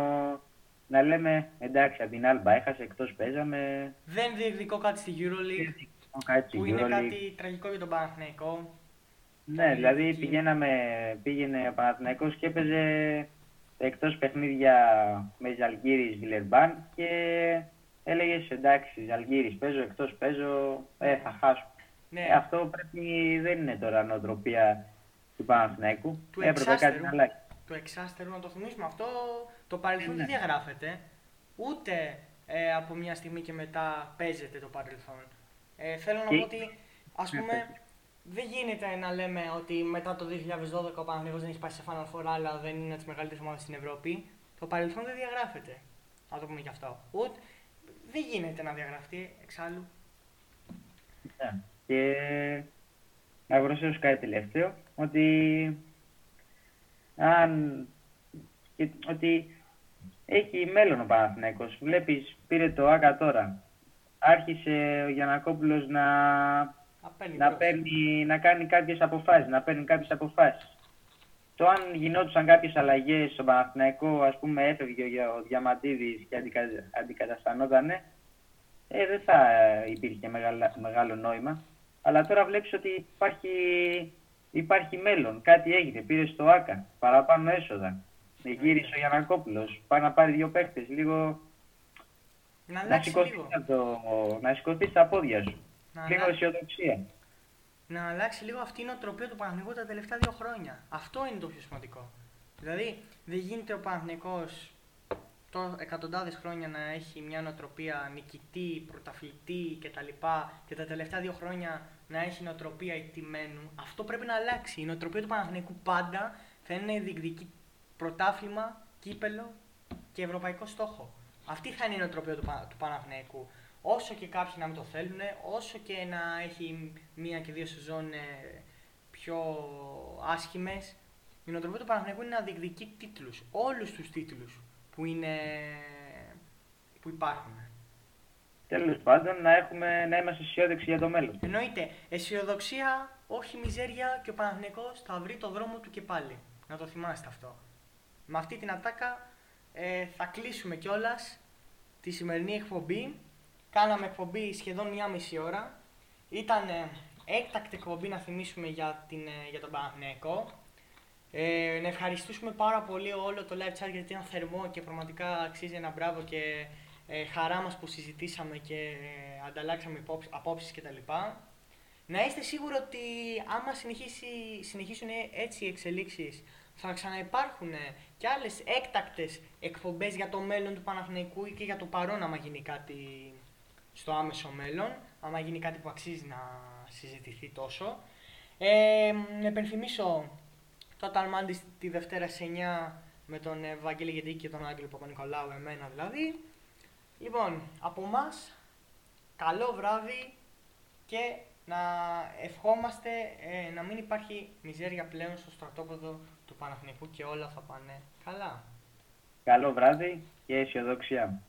να λέμε εντάξει από την Άλμπα έχασε εκτός παίζαμε Δεν διεκδικώ κάτι στη EuroLeague. κάτι Που είναι EuroLeague. κάτι τραγικό για τον Παναθηναϊκό. Ναι, δηλαδή Εκεί. πηγαίναμε, πήγαινε ο Παναθηναϊκός και έπαιζε εκτός παιχνίδια με Ζαλγκύρης Βιλερμπάν και έλεγες εντάξει Ζαλγκύρης παίζω, εκτός παίζω, ε, θα χάσω. Ναι, Ε, αυτό πρέπει, δεν είναι τώρα νοοτροπία του Παναθηναϊκού. Του Έπρεπε κάτι εξάστερου. να αλλάξει. Το εξάστερο να το θυμίσουμε αυτό. Το παρελθόν Ναι. δεν διαγράφεται. Ούτε ε, από μια στιγμή και μετά παίζεται το παρελθόν. Ε, θέλω να Και- πω ότι, ας πούμε, δεν γίνεται να λέμε ότι μετά το 2012 ο Παναθηναϊκός δεν έχει πάει σε Final Four, αλλά δεν είναι από τις μεγαλύτερες ομάδες στην Ευρώπη. Το παρελθόν δεν διαγράφεται. Να το πούμε και αυτό. Ούτε, δεν γίνεται να διαγραφτεί εξάλλου. Ναι. Και να προσθέσω κάτι τελευταίο, ότι αν και, ότι έχει μέλλον ο Παναθηναϊκός. Βλέπεις, πήρε το ΆΚΑ τώρα. Άρχισε ο Γιανακόπουλος να, Να παίρνει να, μπρος. παίρνει, να κάνει κάποιες αποφάσεις, να παίρνει κάποιες αποφάσεις. Το αν γινόντουσαν κάποιες αλλαγές στον Παναθηναϊκό, ας πούμε έφευγε ο, Για- ο Διαμαντίδης και αντικα, αντικαταστανότανε, ε, δεν θα υπήρχε μεγάλα- μεγάλο νόημα. Αλλά τώρα βλέπεις ότι υπάρχει, υπάρχει μέλλον, κάτι έγινε, πήρε στο ΆΚΑ, παραπάνω έσοδα. Γύρισε ο Γιανακόπουλος, πάει να πάρει δύο παίχτες, λίγο Να να αλλάξει σηκωθείς, λίγο. από το, να σηκωθείς στα πόδια σου. Να Λίγο αλλάξει. αισιοδοξία. να αλλάξει λίγο αυτή η νοοτροπία του Παναθηναϊκού τα τελευταία δύο χρόνια. Αυτό είναι το πιο σημαντικό. Δηλαδή, δεν γίνεται ο Παναθηναϊκός το εκατοντάδες χρόνια να έχει μια νοοτροπία νικητή, πρωταθλητή κτλ. Και τα τελευταία δύο χρόνια να έχει νοοτροπία ηττημένου. Αυτό πρέπει να αλλάξει. Η νοοτροπία του Παναθηναϊκού πάντα θα είναι διεκδική πρωτάθλημα, κύπελο και ευρωπαϊκό στόχο. Αυτή θα είναι η νοοτροπία του, Πα- του Παναθηναϊκού. Όσο και κάποιοι να μην το θέλουν, όσο και να έχει μία και δύο σεζόν ε, πιο άσχημες, η νοοτροπία του Παναθηναϊκού είναι να διεκδικεί τίτλους. Όλους τους τίτλους που, είναι, που υπάρχουν. Τέλος πάντων, να, έχουμε, να είμαστε αισιόδοξοι για το μέλλον. Εννοείται, αισιοδοξία, όχι μιζέρια και ο Παναθηναϊκός θα βρει το δρόμο του και πάλι. Να το θυμάστε αυτό. Με αυτή την ατάκα ε, θα κλείσουμε κιόλας τη σημερινή εκπομπή. Κάναμε εκπομπή σχεδόν μία μισή ώρα. Ήταν ε, έκτακτη εκπομπή να θυμίσουμε για, την, ε, για τον Παναθηναϊκό. Ε, να ευχαριστήσουμε πάρα πολύ όλο το live chat γιατί ήταν θερμό και πραγματικά αξίζει ένα μπράβο και ε, χαρά μας που συζητήσαμε και ε, ανταλλάξαμε υπόψη- απόψεις κτλ. Να είστε σίγουροι ότι άμα συνεχίσει, συνεχίσουν έτσι οι εξελίξεις θα ξαναυπάρχουν και άλλες έκτακτες εκπομπές για το μέλλον του Παναθηναϊκού ή και για το παρόν άμα γίνει κάτι στο άμεσο μέλλον, άμα γίνει κάτι που αξίζει να συζητηθεί τόσο. Ε, να επενθυμίσω Total Mondays τη Δευτέρα σε 9 με τον ε, Βαγγέλη Γεντίκη και τον Άγγελο Παπα-Νικολάου, εμένα δηλαδή. Λοιπόν, από εμά, καλό βράδυ και να ευχόμαστε ε, να μην υπάρχει μιζέρια πλέον στο στρατόπεδο του Παναθηναϊκού και όλα θα πάνε καλά. Καλό βράδυ και αισιοδοξία.